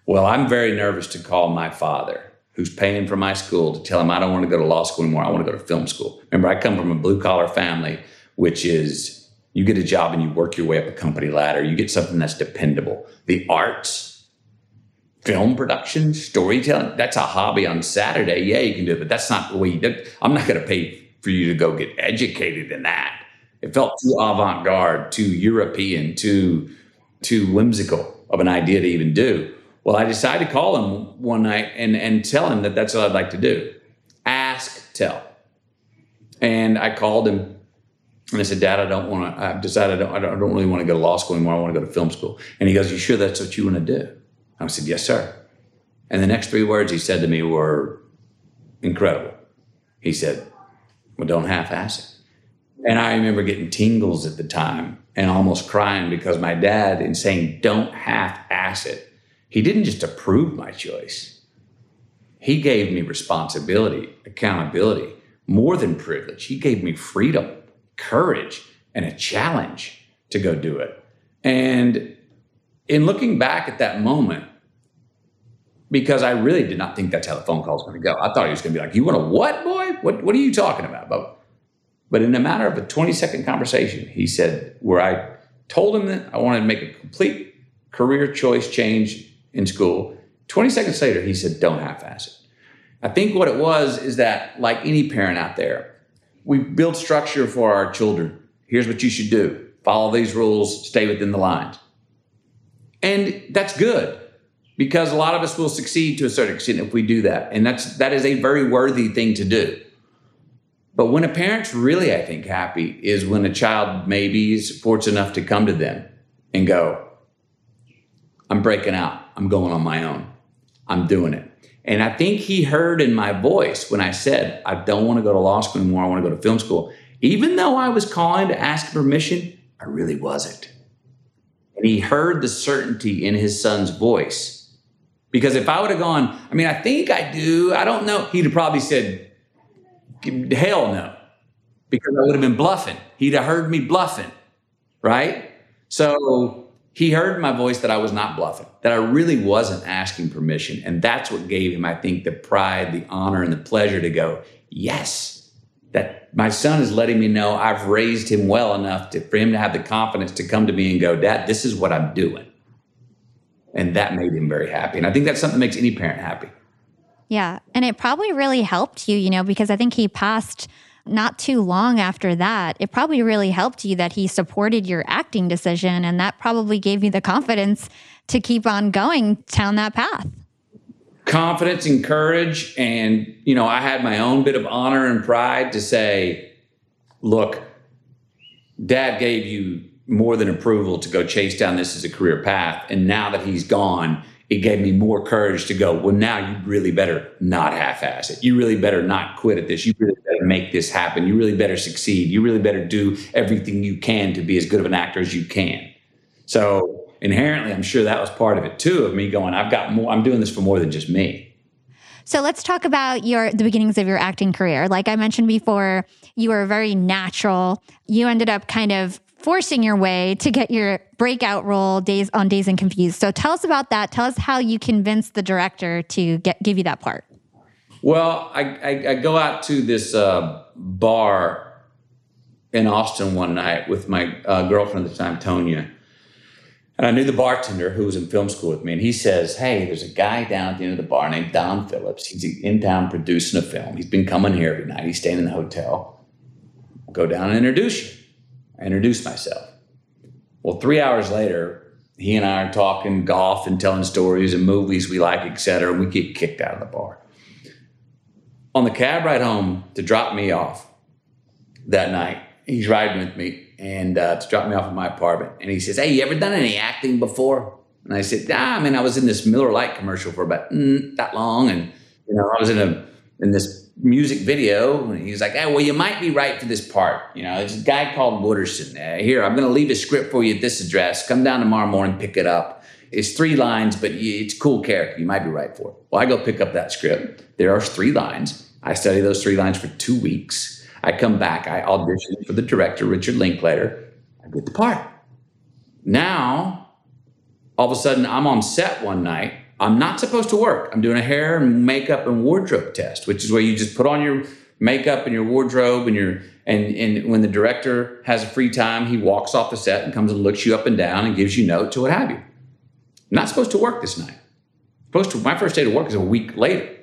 Well, I'm very nervous to call my father, who's paying for my school, to tell him I don't want to go to law school anymore. I want to go to film school. Remember, I come from a blue collar family, which is you get a job and you work your way up a company ladder. You get something that's dependable. The arts, film production, storytelling. That's a hobby on Saturday. Yeah, you can do it, but that's not the way you do it. I'm not going to pay for you to go get educated in that. It felt too avant garde, too European, too, too whimsical of an idea to even do. Well, I decided to call him one night and, and tell him that that's what I'd like to do ask, tell. And I called him and I said, Dad, I don't want to, I've decided I don't, I don't really want to go to law school anymore. I want to go to film school. And he goes, You sure that's what you want to do? I said, Yes, sir. And the next three words he said to me were incredible. He said, Well, don't half ass it. And I remember getting tingles at the time and almost crying because my dad, in saying, Don't half ass it, he didn't just approve my choice. He gave me responsibility, accountability, more than privilege. He gave me freedom, courage, and a challenge to go do it. And in looking back at that moment, because I really did not think that's how the phone call was going to go. I thought he was going to be like, "You want a what, boy? What What are you talking about?" But, but in a matter of a twenty second conversation, he said, where I told him that I wanted to make a complete career choice change in school. Twenty seconds later, he said, "Don't half-ass it." I think what it was is that, like any parent out there, we build structure for our children. Here's what you should do: follow these rules, stay within the lines. And that's good because a lot of us will succeed to a certain extent if we do that. And that's that is a very worthy thing to do. But when a parent's really, I think, happy is when a child maybe is fortunate enough to come to them and go, I'm breaking out. I'm going on my own. I'm doing it. And I think he heard in my voice when I said, I don't want to go to law school anymore. I want to go to film school. Even though I was calling to ask permission, I really wasn't. And he heard the certainty in his son's voice. Because if I would have gone, I mean, I think I do, I don't know, he'd have probably said, hell no, because I would have been bluffing. He'd have heard me bluffing, right? So he heard my voice that I was not bluffing, that I really wasn't asking permission. And that's what gave him, I think, the pride, the honor, and the pleasure to go, yes, that my son is letting me know I've raised him well enough to, for him to have the confidence to come to me and go, Dad, this is what I'm doing. And that made him very happy. And I think that's something that makes any parent happy. Yeah. And it probably really helped you, you know, because I think he passed not too long after that. It probably really helped you that he supported your acting decision. And that probably gave you the confidence to keep on going down that path confidence and courage. And, you know, I had my own bit of honor and pride to say, look, dad gave you more than approval to go chase down this as a career path. And now that he's gone, it gave me more courage to go, well, now you really better not half ass it. You really better not quit at this. You really better make this happen. You really better succeed. You really better do everything you can to be as good of an actor as you can. So inherently, I'm sure that was part of it too, of me going, I've got more, I'm doing this for more than just me. So let's talk about your the beginnings of your acting career. Like I mentioned before, you were very natural. You ended up kind of forcing your way to get your breakout role days on Dazed and Confused. So tell us about that. Tell us how you convinced the director to get give you that part. Well, I, I, I go out to this uh, bar in Austin one night with my uh, girlfriend at the time, Tonya. And I knew the bartender who was in film school with me. And he says, Hey, there's a guy down at the end of the bar named Don Phillips. He's in town producing a film. He's been coming here every night. He's staying in the hotel. I'll go down and introduce you. I introduced myself. Well, three hours later, he and I are talking golf and telling stories and movies we like, etc. And we get kicked out of the bar. On the cab ride home to drop me off that night, he's riding with me and uh, to drop me off at my apartment. And he says, "Hey, you ever done any acting before?" And I said, "Yeah, I mean, I was in this Miller Lite commercial for about mm, that long, and you know, I was in a in this music video." And he's like, "Hey, well, you might be right for this part. You know, there's a guy called Wooderson. Uh, here, I'm going to leave a script for you at this address. Come down tomorrow morning, pick it up." It's three lines, but it's cool character. You might be right for it. Well, I go pick up that script. There are three lines. I study those three lines for two weeks. I come back, I audition for the director, Richard Linklater. I get the part. Now, all of a sudden, I'm on set one night. I'm not supposed to work. I'm doing a hair and makeup and wardrobe test, which is where you just put on your makeup and your wardrobe and your and and when the director has a free time, he walks off the set and comes and looks you up and down and gives you notes or what have you. I'm not supposed to work this night. Supposed to my first day to work is a week later.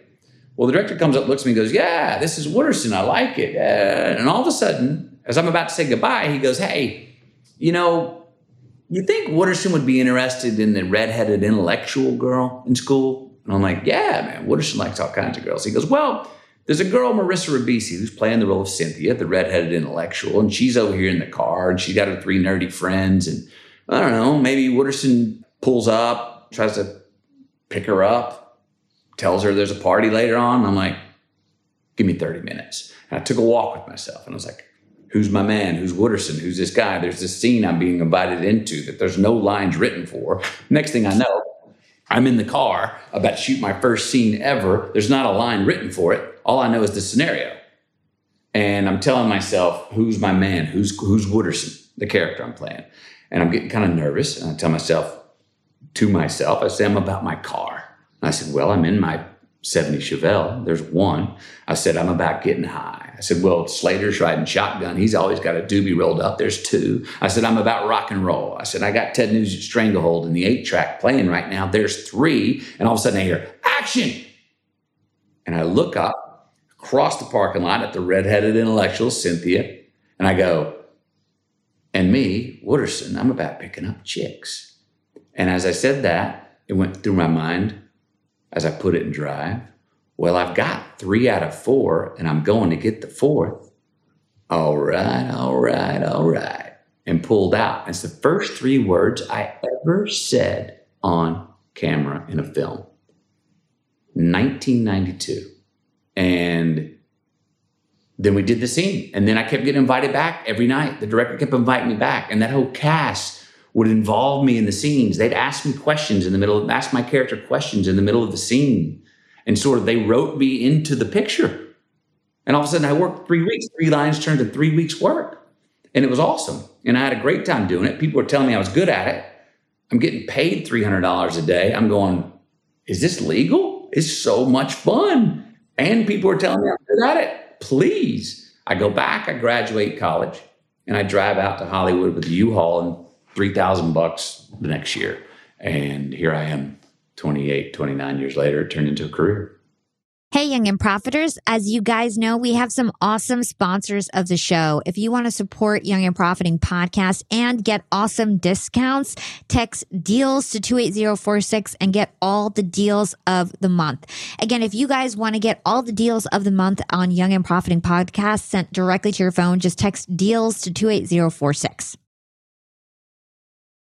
Well, the director comes up, looks at me, goes, Yeah, this is Wooderson. I like it. Uh, and all of a sudden, as I'm about to say goodbye, he goes, Hey, you know, you think Wooderson would be interested in the redheaded intellectual girl in school? And I'm like, Yeah, man, Wooderson likes all kinds of girls. He goes, Well, there's a girl, Marissa Ribisi, who's playing the role of Cynthia, the redheaded intellectual, and she's over here in the car, and she's got her three nerdy friends. And I don't know, maybe Wooderson pulls up, tries to pick her up, tells her there's a party later on. I'm like, give me 30 minutes. And I took a walk with myself and I was like, who's my man? Who's Wooderson? Who's this guy? There's this scene I'm being invited into that there's no lines written for. Next thing I know, I'm in the car about to shoot my first scene ever. There's not a line written for it. All I know is the scenario. And I'm telling myself, who's my man? Who's who's Wooderson, the character I'm playing? And I'm getting kind of nervous. And I tell myself, to myself, I say, I'm about my car. I said, Well, I'm in my 70 Chevelle. There's one. I said, I'm about getting high. I said, Well, Slater's riding shotgun. He's always got a doobie rolled up. There's two. I said, I'm about rock and roll. I said, I got Ted Nugent Stranglehold in the eight track playing right now. There's three. And all of a sudden I hear, Action! And I look up across the parking lot at the redheaded intellectual, Cynthia, and I go, And me, Wooderson, I'm about picking up chicks. And as I said that, it went through my mind as I put it in drive. Well, I've got three out of four, and I'm going to get the fourth. All right, all right, all right. And pulled out. It's the first three words I ever said on camera in a film. 1992. And then we did the scene. And then I kept getting invited back every night. The director kept inviting me back. And that whole cast would involve me in the scenes. They'd ask me questions in the middle, ask my character questions in the middle of the scene. And sort of they wrote me into the picture. And all of a sudden I worked three weeks, three lines turned to three weeks work. And it was awesome. And I had a great time doing it. People were telling me I was good at it. I'm getting paid $300 a day. I'm going, is this legal? It's so much fun. And people are telling me I'm good at it. Please. I go back, I graduate college, and I drive out to Hollywood with U-Haul and 3000 bucks the next year. And here I am 28, 29 years later, it turned into a career. Hey, Young and Profiters. As you guys know, we have some awesome sponsors of the show. If you want to support Young and Profiting podcast and get awesome discounts, text deals to 28046 and get all the deals of the month. Again, if you guys want to get all the deals of the month on Young and Profiting podcast sent directly to your phone, just text deals to 28046.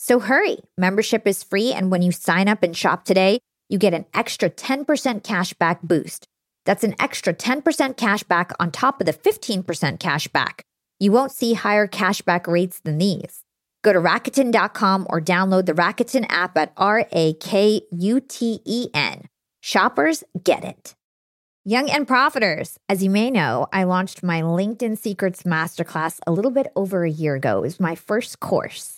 So hurry. Membership is free. And when you sign up and shop today, you get an extra 10% cashback boost. That's an extra 10% cash back on top of the 15% cash back. You won't see higher cashback rates than these. Go to Rakuten.com or download the Rakuten app at R A K U T E N. Shoppers get it. Young and Profiters. As you may know, I launched my LinkedIn Secrets Masterclass a little bit over a year ago. It was my first course.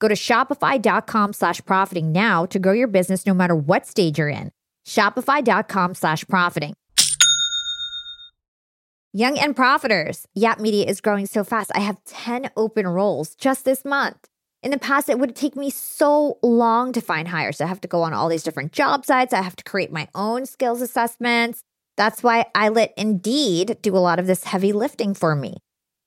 Go to shopify.com slash profiting now to grow your business no matter what stage you're in. Shopify.com slash profiting. Young and Profiters. Yap Media is growing so fast. I have 10 open roles just this month. In the past, it would take me so long to find hires. I have to go on all these different job sites. I have to create my own skills assessments. That's why I let Indeed do a lot of this heavy lifting for me.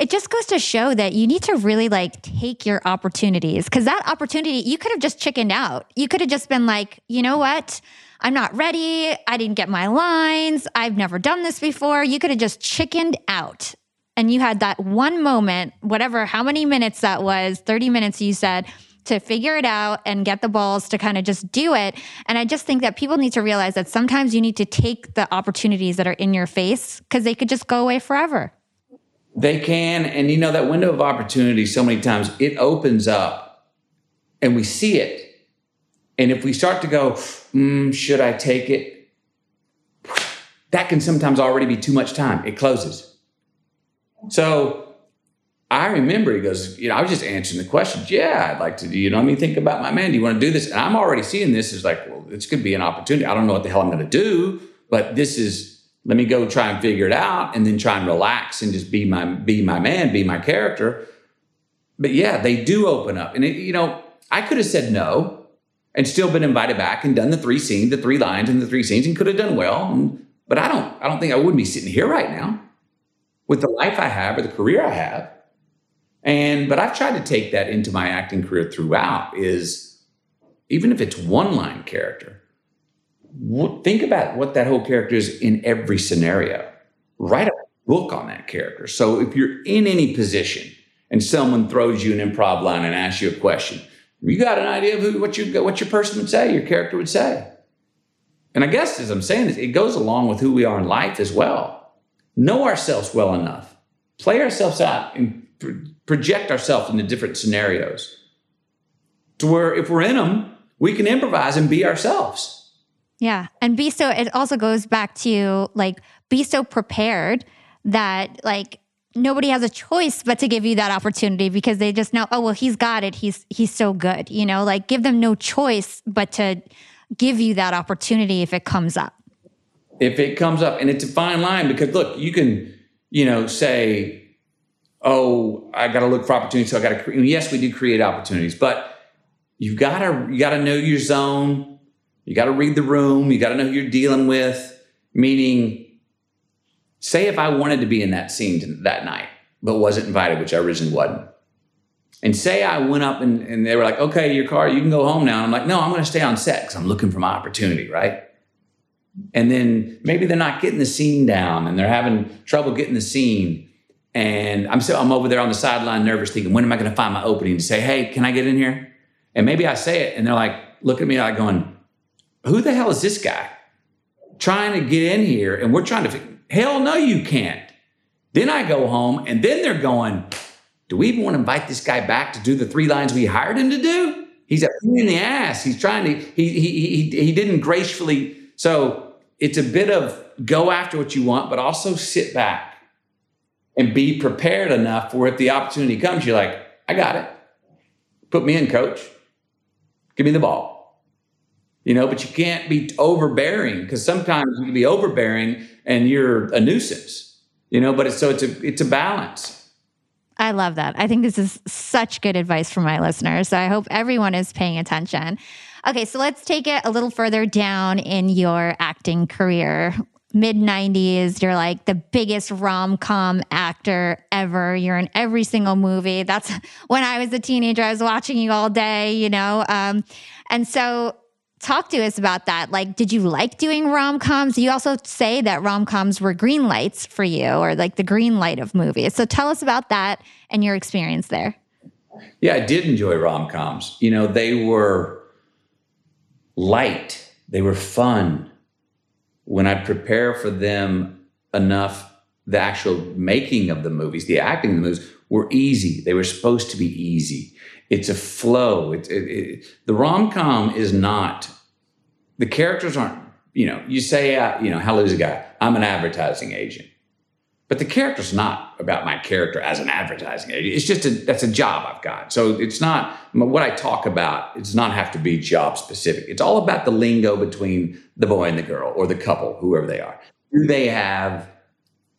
It just goes to show that you need to really like take your opportunities because that opportunity you could have just chickened out. You could have just been like you know what? I'm not ready. I didn't get my lines. I've never done this before. You could have just chickened out. And you had that one moment whatever how many minutes that was 30 minutes you said to figure it out and get the balls to kind of just do it. And I just think that people need to realize that sometimes you need to take the opportunities that are in your face because they could just go away forever. They can. And you know, that window of opportunity, so many times it opens up and we see it. And if we start to go, mm, should I take it? That can sometimes already be too much time. It closes. So I remember he goes, you know, I was just answering the questions. Yeah, I'd like to, do, you know, I mean, think about my man. Do you want to do this? And I'm already seeing this as like, well, this could be an opportunity. I don't know what the hell I'm going to do, but this is let me go try and figure it out and then try and relax and just be my be my man be my character. But yeah they do open up. And it, you know i could have said no and still been invited back and done the three scenes the three lines and the three scenes and could have done well. And, but i don't i don't think i wouldn't be sitting here right now with the life i have or the career i have. And but i've tried to take that into my acting career throughout is even if it's one line character think about what that whole character is in every scenario. Write a book on that character. So if you're in any position and someone throws you an improv line and asks you a question, you got an idea of who, what you what your person would say, your character would say. And I guess as I'm saying, this, it goes along with who we are in life as well. Know ourselves well enough, play ourselves out, and project ourselves into different scenarios to where if we're in them, we can improvise and be ourselves. Yeah. And be so, it also goes back to like, be so prepared that like nobody has a choice but to give you that opportunity because they just know, oh, well, he's got it. He's, he's so good, you know, like give them no choice but to give you that opportunity if it comes up. If it comes up and it's a fine line because look, you can, you know, say, oh, I got to look for opportunities. So I got to, yes, we do create opportunities, but you've got to, you got to know your zone you got to read the room. You got to know who you're dealing with. Meaning, say if I wanted to be in that scene that night, but wasn't invited, which I originally wasn't. And say I went up and, and they were like, okay, your car, you can go home now. And I'm like, no, I'm going to stay on set because I'm looking for my opportunity, right? And then maybe they're not getting the scene down and they're having trouble getting the scene. And I'm so I'm over there on the sideline, nervous, thinking, when am I going to find my opening to say, hey, can I get in here? And maybe I say it, and they're like, look at me like going, who the hell is this guy trying to get in here? And we're trying to, hell no, you can't. Then I go home and then they're going, do we even want to invite this guy back to do the three lines we hired him to do? He's a pain in the ass. He's trying to, he, he, he, he didn't gracefully. So it's a bit of go after what you want, but also sit back and be prepared enough for if the opportunity comes, you're like, I got it. Put me in, coach. Give me the ball you know, but you can't be overbearing because sometimes you can be overbearing and you're a nuisance, you know, but it's so it's a it's a balance. I love that. I think this is such good advice for my listeners. So I hope everyone is paying attention. Okay, so let's take it a little further down in your acting career. Mid 90s, you're like the biggest rom com actor ever. You're in every single movie. That's when I was a teenager, I was watching you all day, you know? Um, and so talk to us about that. Like, did you like doing rom coms? You also say that rom coms were green lights for you, or like the green light of movies. So tell us about that and your experience there. Yeah, I did enjoy rom coms. You know, they were light, they were fun. When I prepare for them enough, the actual making of the movies, the acting of the movies were easy. They were supposed to be easy. It's a flow. It, it, the rom com is not the characters aren't, you know, you say, uh, you know, how lose a guy? I'm an advertising agent. But the character's not about my character as an advertising agent. It's just a that's a job I've got. So it's not what I talk about. It does not have to be job specific. It's all about the lingo between the boy and the girl, or the couple, whoever they are. Do they have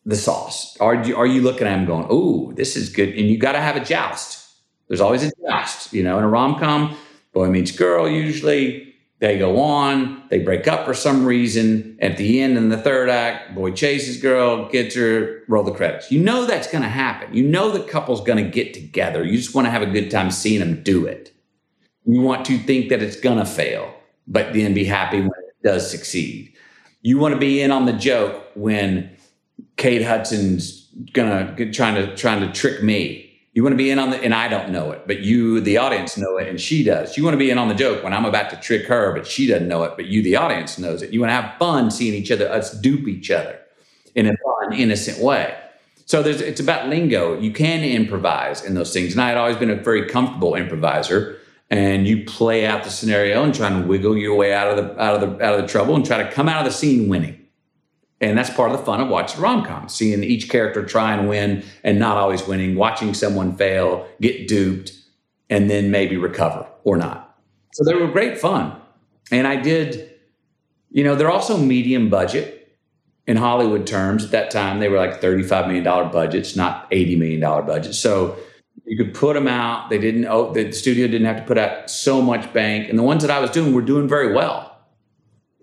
the sauce? Are you, are you looking at them going, "Oh, this is good"? And you got to have a joust. There's always a joust. You know, in a rom com, boy meets girl usually they go on, they break up for some reason. At the end, in the third act, boy chases girl, gets her, roll the credits. You know that's going to happen. You know the couple's going to get together. You just want to have a good time seeing them do it. You want to think that it's going to fail, but then be happy when it does succeed. You want to be in on the joke when Kate Hudson's gonna trying to trying to trick me you want to be in on the, and I don't know it, but you, the audience, know it, and she does. You want to be in on the joke when I'm about to trick her, but she doesn't know it, but you, the audience, knows it. You want to have fun seeing each other, us dupe each other in a fun, innocent way. So there's, it's about lingo. You can improvise in those things, and I had always been a very comfortable improviser. And you play out the scenario and try and wiggle your way out of the out of the out of the trouble and try to come out of the scene winning. And that's part of the fun of watching rom com, seeing each character try and win and not always winning, watching someone fail, get duped, and then maybe recover or not. So they were great fun. And I did, you know, they're also medium budget in Hollywood terms. At that time, they were like $35 million budgets, not $80 million budgets. So you could put them out. They didn't, oh, the studio didn't have to put out so much bank. And the ones that I was doing were doing very well.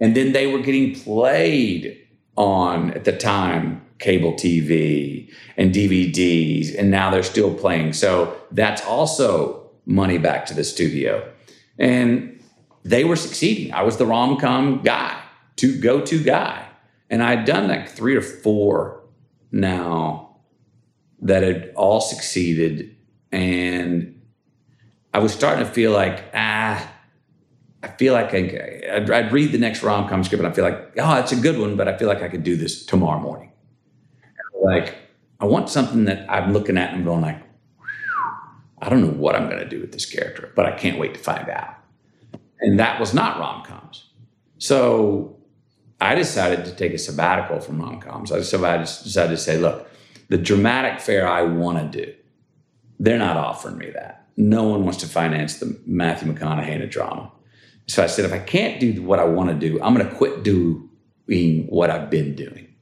And then they were getting played on at the time cable TV and DVDs, and now they're still playing. So that's also money back to the studio. And they were succeeding. I was the rom com guy, to go to guy. And I'd done like three or four now that had all succeeded. And I was starting to feel like, ah, I feel like I, I'd, I'd read the next rom com script and I feel like, oh, that's a good one, but I feel like I could do this tomorrow morning. Like, I want something that I'm looking at and going like, I don't know what I'm going to do with this character, but I can't wait to find out. And that was not rom coms. So I decided to take a sabbatical from rom coms. I decided, to say, look, the dramatic fare I want to do, they're not offering me that. No one wants to finance the Matthew McConaughey in a drama. So I said, if I can't do what I want to do, I'm going to quit doing what I've been doing.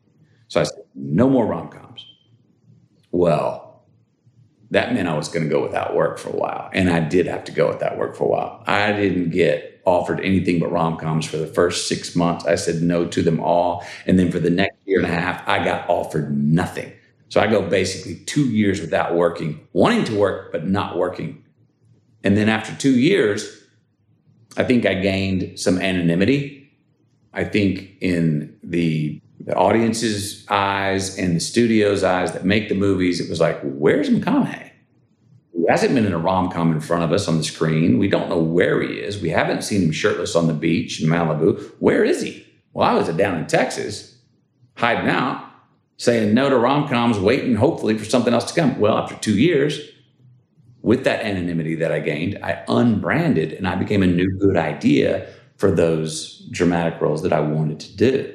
So I said, no more rom coms. Well, that meant I was going to go without work for a while. And I did have to go without work for a while. I didn't get offered anything but rom coms for the first six months. I said no to them all. And then for the next year and a half, I got offered nothing. So I go basically two years without working, wanting to work, but not working. And then after two years, I think I gained some anonymity. I think in the, the audience's eyes and the studio's eyes that make the movies, it was like, where's McConaughey? He hasn't been in a rom com in front of us on the screen. We don't know where he is. We haven't seen him shirtless on the beach in Malibu. Where is he? Well, I was down in Texas, hiding out, saying no to rom coms, waiting hopefully for something else to come. Well, after two years, with that anonymity that I gained, I unbranded and I became a new good idea for those dramatic roles that I wanted to do.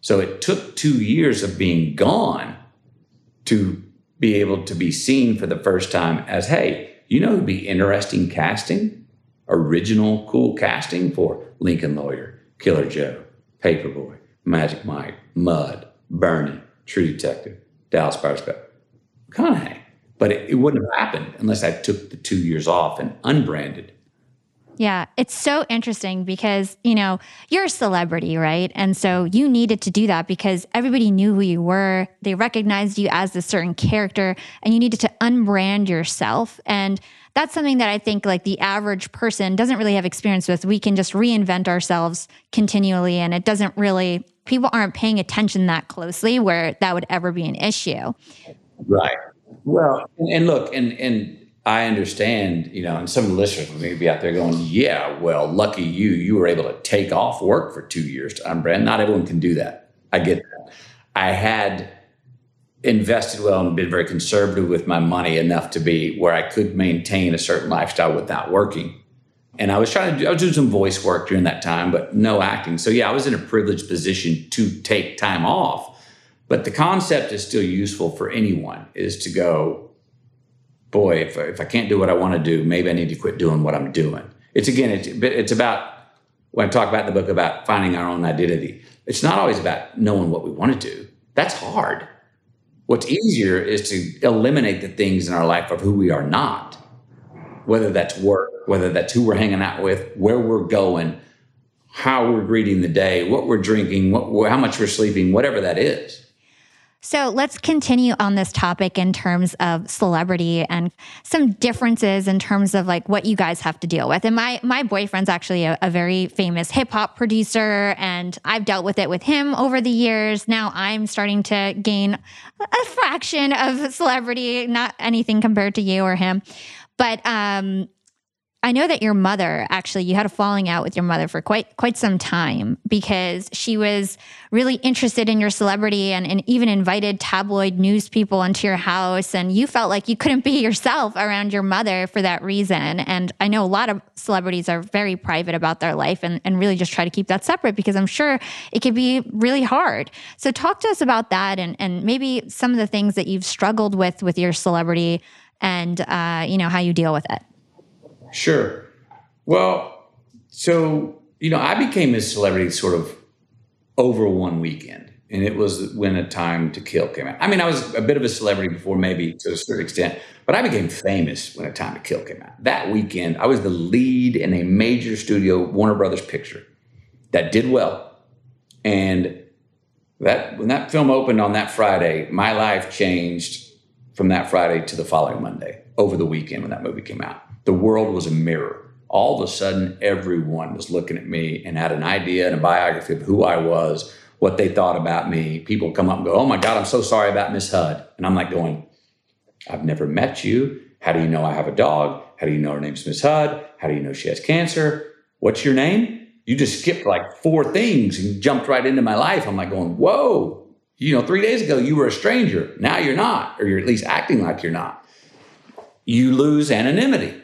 So it took two years of being gone to be able to be seen for the first time as, hey, you know, it'd be interesting casting, original, cool casting for Lincoln Lawyer, Killer Joe, Paperboy, Magic Mike, Mud, Bernie, True Detective, Dallas Buyers Club. McConaughey. But it, it wouldn't have happened unless I took the two years off and unbranded. Yeah, it's so interesting because, you know, you're a celebrity, right? And so you needed to do that because everybody knew who you were. They recognized you as a certain character and you needed to unbrand yourself. And that's something that I think like the average person doesn't really have experience with. We can just reinvent ourselves continually and it doesn't really people aren't paying attention that closely where that would ever be an issue. Right. Well, and, and look, and and I understand, you know, and some of the listeners may be out there going, "Yeah, well, lucky you, you were able to take off work for two years to unbrand. Not everyone can do that. I get that. I had invested well and been very conservative with my money enough to be where I could maintain a certain lifestyle without working. And I was trying to do, I was doing some voice work during that time, but no acting. So yeah, I was in a privileged position to take time off. But the concept is still useful for anyone is to go, boy, if, if I can't do what I want to do, maybe I need to quit doing what I'm doing. It's again, it's, it's about when I talk about the book about finding our own identity. It's not always about knowing what we want to do. That's hard. What's easier is to eliminate the things in our life of who we are not, whether that's work, whether that's who we're hanging out with, where we're going, how we're greeting the day, what we're drinking, what, how much we're sleeping, whatever that is. So let's continue on this topic in terms of celebrity and some differences in terms of like what you guys have to deal with. And my my boyfriend's actually a, a very famous hip hop producer, and I've dealt with it with him over the years. Now I'm starting to gain a fraction of celebrity, not anything compared to you or him. But um, I know that your mother actually you had a falling out with your mother for quite quite some time because she was really interested in your celebrity and, and even invited tabloid news people into your house and you felt like you couldn't be yourself around your mother for that reason. And I know a lot of celebrities are very private about their life and, and really just try to keep that separate because I'm sure it could be really hard. So talk to us about that and, and maybe some of the things that you've struggled with with your celebrity and uh, you know how you deal with it. Sure. Well, so, you know, I became a celebrity sort of over one weekend. And it was when A Time to Kill came out. I mean, I was a bit of a celebrity before, maybe to a certain extent, but I became famous when A Time to Kill came out. That weekend, I was the lead in a major studio Warner Brothers picture that did well. And that when that film opened on that Friday, my life changed from that Friday to the following Monday over the weekend when that movie came out the world was a mirror. All of a sudden, everyone was looking at me and had an idea and a biography of who I was, what they thought about me. People come up and go, Oh my God, I'm so sorry about Miss Hud. And I'm like, going, I've never met you. How do you know I have a dog? How do you know her name's Miss Hud? How do you know she has cancer? What's your name? You just skipped like four things and jumped right into my life. I'm like, going, Whoa, you know, three days ago you were a stranger. Now you're not, or you're at least acting like you're not. You lose anonymity.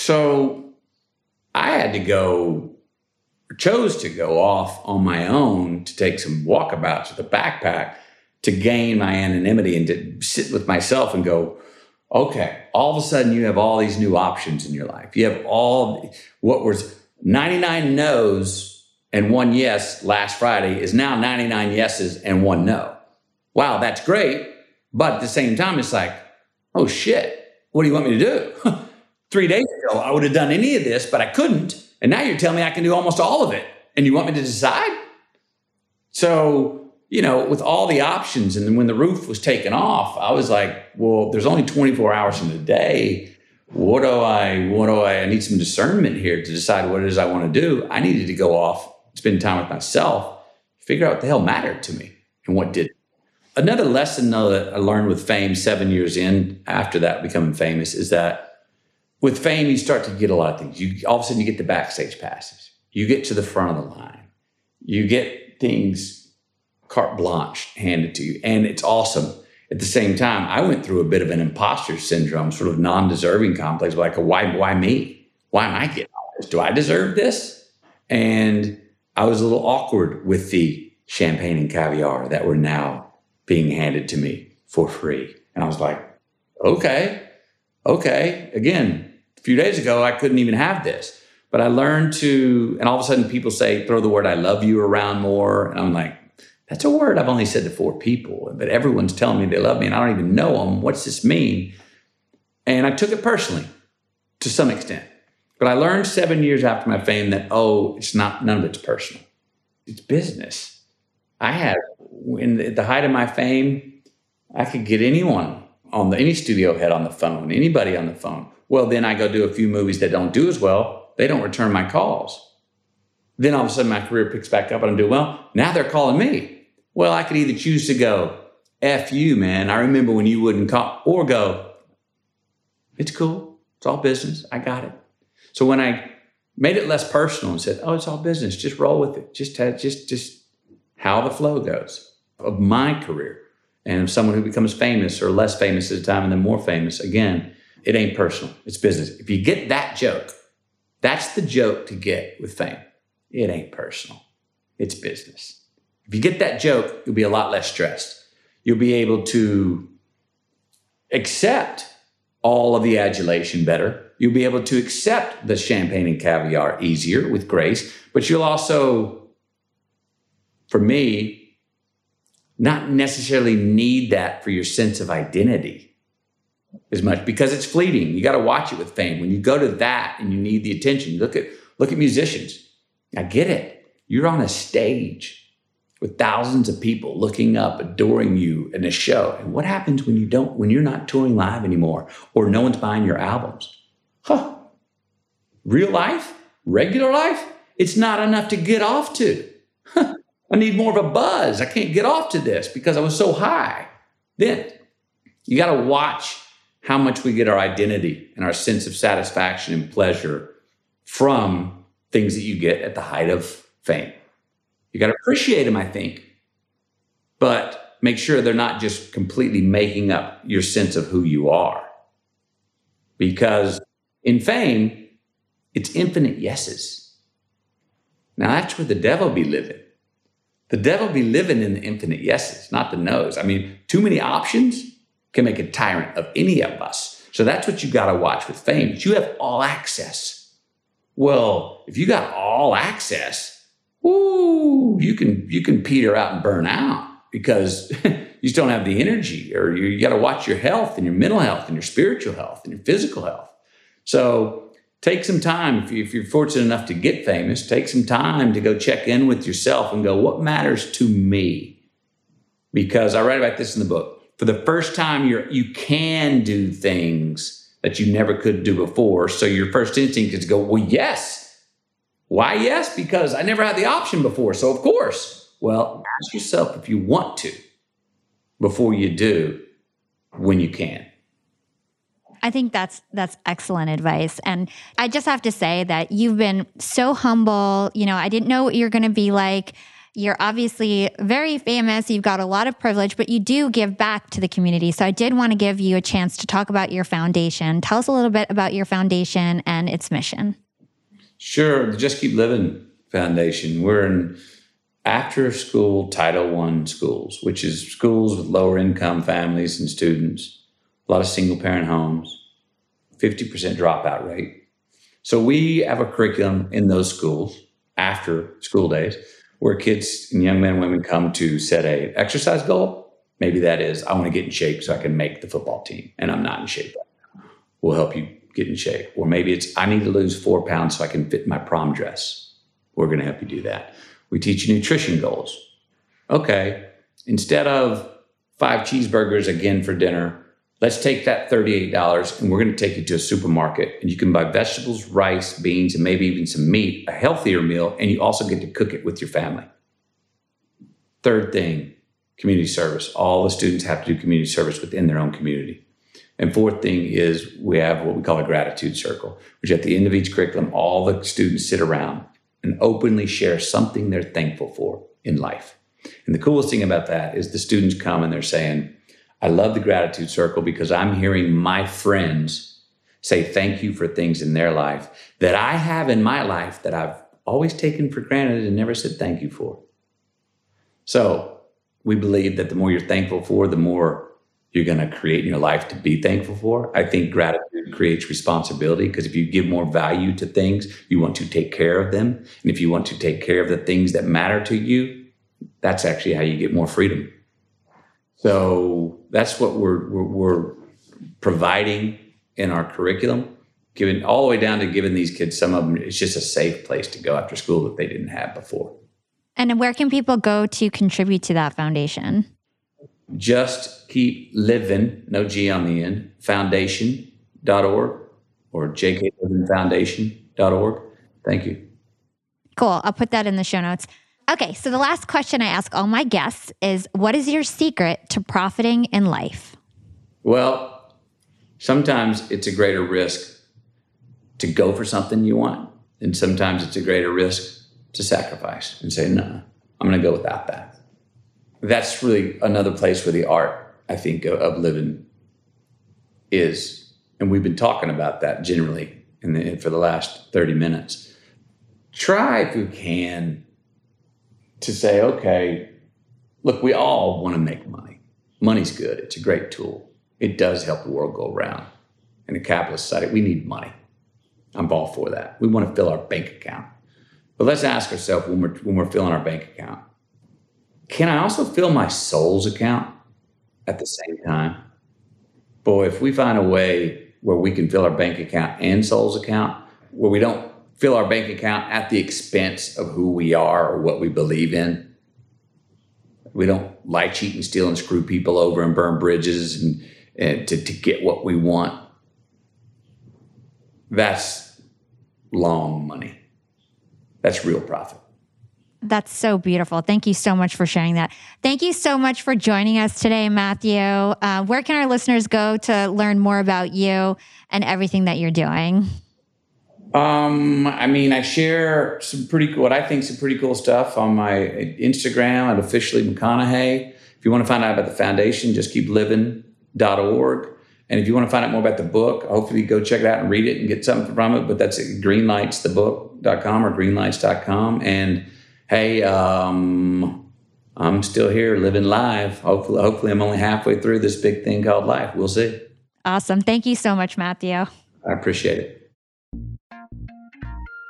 So I had to go, chose to go off on my own to take some walkabouts with a backpack to gain my anonymity and to sit with myself and go, okay, all of a sudden you have all these new options in your life. You have all what was 99 no's and one yes last Friday is now 99 yeses and one no. Wow, that's great. But at the same time, it's like, oh shit, what do you want me to do? Three days ago, I would have done any of this, but I couldn't. And now you're telling me I can do almost all of it. And you want me to decide? So, you know, with all the options, and then when the roof was taken off, I was like, well, there's only 24 hours in the day. What do I, what do I, I need some discernment here to decide what it is I want to do. I needed to go off, spend time with myself, figure out what the hell mattered to me and what didn't. Another lesson, though, that I learned with fame seven years in after that becoming famous is that with fame, you start to get a lot of things. You all of a sudden you get the backstage passes. You get to the front of the line. You get things carte blanche handed to you, and it's awesome. At the same time, I went through a bit of an imposter syndrome, sort of non-deserving complex, like a why, why me? Why am I getting all this? Do I deserve this? And I was a little awkward with the champagne and caviar that were now being handed to me for free. And I was like, okay, okay. Again, few days ago, I couldn't even have this. But I learned to, and all of a sudden people say, throw the word I love you around more. And I'm like, that's a word I've only said to four people, but everyone's telling me they love me and I don't even know them. What's this mean? And I took it personally to some extent. But I learned seven years after my fame that, oh, it's not, none of it's personal. It's business. I had, in at the height of my fame, I could get anyone on the, any studio head on the phone, anybody on the phone. Well, then I go do a few movies that don't do as well. They don't return my calls. Then all of a sudden my career picks back up and I'm doing well. Now they're calling me. Well, I could either choose to go, F you, man. I remember when you wouldn't call, or go, it's cool. It's all business. I got it. So when I made it less personal and said, oh, it's all business, just roll with it. Just, just, just how the flow goes of my career and someone who becomes famous or less famous at a time and then more famous again it ain't personal. It's business. If you get that joke, That's the joke to get with fame. It ain't personal, it's business. If you get that joke, you'll be a lot less stressed. You'll be able to accept all of the adulation better. You'll be able to accept the champagne and caviar easier with grace, but you'll also, for me, not necessarily need that for your sense of identity as much because it's fleeting. You got to watch it with fame. When you go to that and you need the attention, look at look at musicians. I get it. You're on a stage with thousands of people looking up, adoring you in a show. And what happens when you don't, when you're not touring live anymore or no one's buying your albums? Huh. Real life, regular life, it's not enough to get off to. I need more of a buzz. I can't get off to this because I was so high. Then you got to watch how much we get our identity and our sense of satisfaction and pleasure from things that you get at the height of fame. You got to appreciate them, I think, but make sure they're not just completely making up your sense of who you are. Because in fame, it's infinite yeses. Now that's where the devil be living. The devil be living in the infinite yeses, not the no's. I mean, too many options can make a tyrant of any of us. So that's what you got to watch with fame. You have all access. Well, if you got all access, whoo, you can you can peter out and burn out because you just don't have the energy, or you, you got to watch your health and your mental health and your spiritual health and your physical health. So take some time if, you, if you're fortunate enough to get famous. Take some time to go check in with yourself and go, what matters to me? Because I write about this in the book. For the first time, you're you can do things that you never could do before. So your first instinct is to go, well, yes, why yes? Because I never had the option before. So, of course. Well, ask yourself if you want to before you do when you can. I think that's that's excellent advice. And I just have to say that you've been so humble. You know, I didn't know what you're going to be like. You're obviously very famous. You've got a lot of privilege, but you do give back to the community. So I did want to give you a chance to talk about your foundation. Tell us a little bit about your foundation and its mission. Sure, Just Keep Living Foundation. We're in after school Title One schools, which is schools with lower income families and students, a lot of single parent homes, 50% dropout rate. So we have a curriculum in those schools after school days where kids and young men and women come to set a exercise goal. Maybe that is I want to get in shape so I can make the football team and I'm not in shape. We'll help you get in shape. Or maybe it's, I need to lose four pounds so I can fit my prom dress. We're going to help you do that. We teach you nutrition goals. Okay, instead of five cheeseburgers again for dinner, let's take that $38 and we're going to take you to a supermarket and you can buy vegetables, rice, beans, and maybe even some meat, a healthier meal, and you also get to cook it with your family. Third thing, community service. All the students have to do community service within their own community. And fourth thing is we have what we call a gratitude circle, which at the end of each curriculum, all the students sit around and openly share something they're thankful for in life. And the coolest thing about that is the students come and they're saying, I love the gratitude circle because I'm hearing my friends say thank you for things in their life that I have in my life that I've always taken for granted and never said thank you for. So we believe that the more you're thankful for, the more you're going to create in your life to be thankful for. I think gratitude creates responsibility because if you give more value to things, you want to take care of them. And if you want to take care of the things that matter to you, that's actually how you get more freedom. So that's what we're, we're, we're providing in our curriculum, giving all the way down to giving these kids some of them, it's just a safe place to go after school that they didn't have before. And where can people go to contribute to that foundation? just keep living, no G on the end, foundation.org or jklivinfoundation.org. Thank you. Cool. I'll put that in the show notes. Okay, so the last question I ask all my guests is what is your secret to profiting in life? Well, sometimes it's a greater risk to go for something you want, and sometimes it's a greater risk to sacrifice and say, no, I'm going to go without that that's really another place where the art, I think, of, living is. And we've been talking about that generally in the, for the last 30 minutes. Try if you can to say, okay, look, we all want to make money. Money's good. It's a great tool. It does help the world go around. In a capitalist society, we need money. I'm all for that. We want to fill our bank account. But let's ask ourselves when we're, when we're filling our bank account, can I also fill my soul's account at the same time? Boy, if we find a way where we can fill our bank account and soul's account, where we don't fill our bank account at the expense of who we are or what we believe in. We don't lie, cheat, and steal and screw people over and burn bridges and, and to, to get what we want. That's long money. That's real profit. That's so beautiful. Thank you so much for sharing that. Thank you so much for joining us today, Matthew. Uh, where can our listeners go to learn more about you and everything that you're doing? Um, I mean, I share some pretty cool, what I think some pretty cool stuff on my Instagram at officially McConaughey. If you want to find out about the foundation, just keep living.org. And if you want to find out more about the book, hopefully go check it out and read it and get something from it. But that's at greenlightsthebook.com or greenlights.com. And hey, um, I'm still here living live. Hopefully, hopefully I'm only halfway through this big thing called life. We'll see. Awesome. Thank you so much, Matthew. I appreciate it.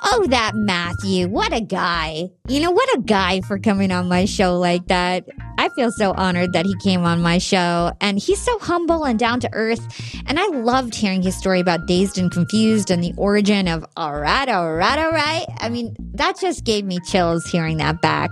Oh, that Matthew. What a guy. You know, what a guy for coming on my show like that. I feel so honored that he came on my show. And he's so humble and down to earth. And I loved hearing his story about Dazed and Confused and the origin of all right, all right, all right. I mean, that just gave me chills hearing that back.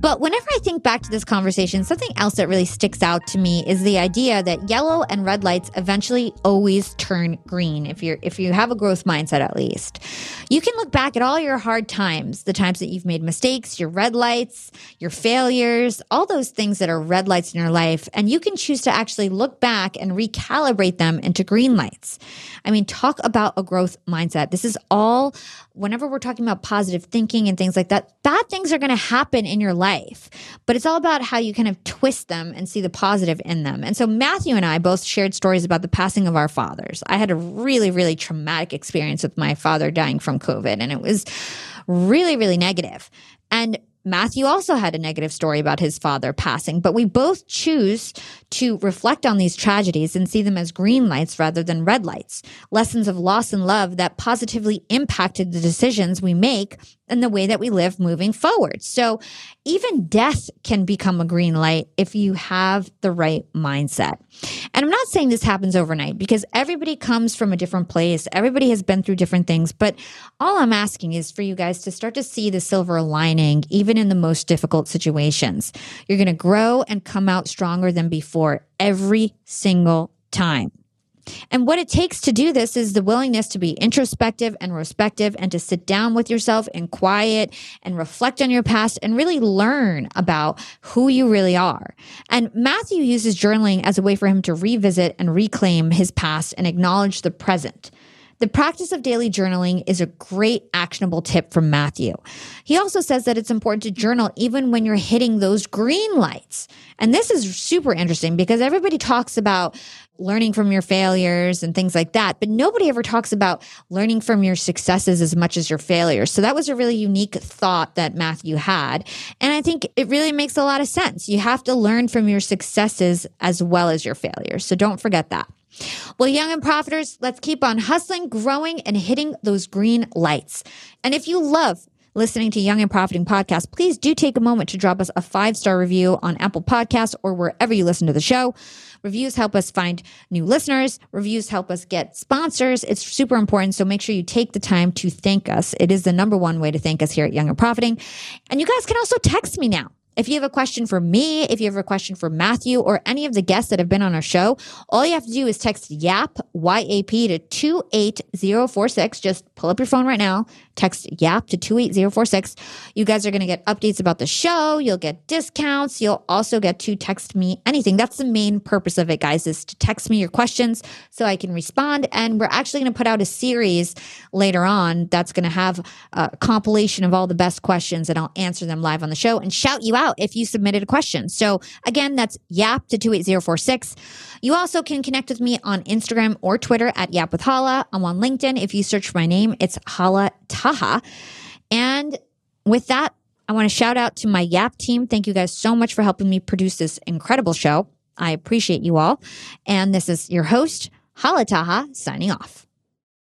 But whenever I think back to this conversation, something else that really sticks out to me is the idea that yellow and red lights eventually always turn green if you're if you have a growth mindset at least. You can look back at all your hard times, the times that you've made mistakes, your red lights, your failures, all those things that are red lights in your life, and you can choose to actually look back and recalibrate them into green lights. I mean, talk about a growth mindset. This is all whenever we're talking about positive thinking and things like that, bad things are going to happen in your life, but it's all about how you kind of twist them and see the positive in them. And so Matthew and I both shared stories about the passing of our fathers. I had a really, really traumatic experience with my father dying from COVID, and it was really, really negative. And Matthew also had a negative story about his father passing, but we both choose to reflect on these tragedies and see them as green lights rather than red lights, lessons of loss and love that positively impacted the decisions we make and the way that we live moving forward. So even death can become a green light if you have the right mindset. And I'm not saying this happens overnight because everybody comes from a different place. Everybody has been through different things. But all I'm asking is for you guys to start to see the silver lining, even in the most difficult situations. You're going to grow and come out stronger than before every single time. And what it takes to do this is the willingness to be introspective and respective and to sit down with yourself in quiet and reflect on your past and really learn about who you really are. And Matthew uses journaling as a way for him to revisit and reclaim his past and acknowledge the present. The practice of daily journaling is a great actionable tip from Matthew. He also says that it's important to journal even when you're hitting those green lights. And this is super interesting because everybody talks about learning from your failures and things like that, but nobody ever talks about learning from your successes as much as your failures. So that was a really unique thought that Matthew had. And I think it really makes a lot of sense. You have to learn from your successes as well as your failures. So don't forget that. Well, young and profiters, let's keep on hustling, growing, and hitting those green lights. And if you love listening to Young and Profiting Podcast, please do take a moment to drop us a five star review on Apple Podcasts or wherever you listen to the show. Reviews help us find new listeners. Reviews help us get sponsors. It's super important. So make sure you take the time to thank us. It is the number one way to thank us here at Young and Profiting. And you guys can also text me now. If you have a question for me, if you have a question for Matthew or any of the guests that have been on our show, all you have to do is text YAP, Y-A-P to 28046. Just pull up your phone right now, text YAP to 28046. You guys are going to get updates about the show. You'll get discounts. You'll also get to text me anything. That's the main purpose of it, guys, is to text me your questions so I can respond. And we're actually going to put out a series later on that's going to have a compilation of all the best questions and I'll answer them live on the show and shout you out if you submitted a question. So again, that's yap to 28046. You also can connect with me on Instagram or Twitter at Yap with Hala. I'm on LinkedIn. If you search my name, it's Hala Taha. And with that, I want to shout out to my Yap team. Thank you guys so much for helping me produce this incredible show. I appreciate you all. And this is your host, Hala Taha, signing off.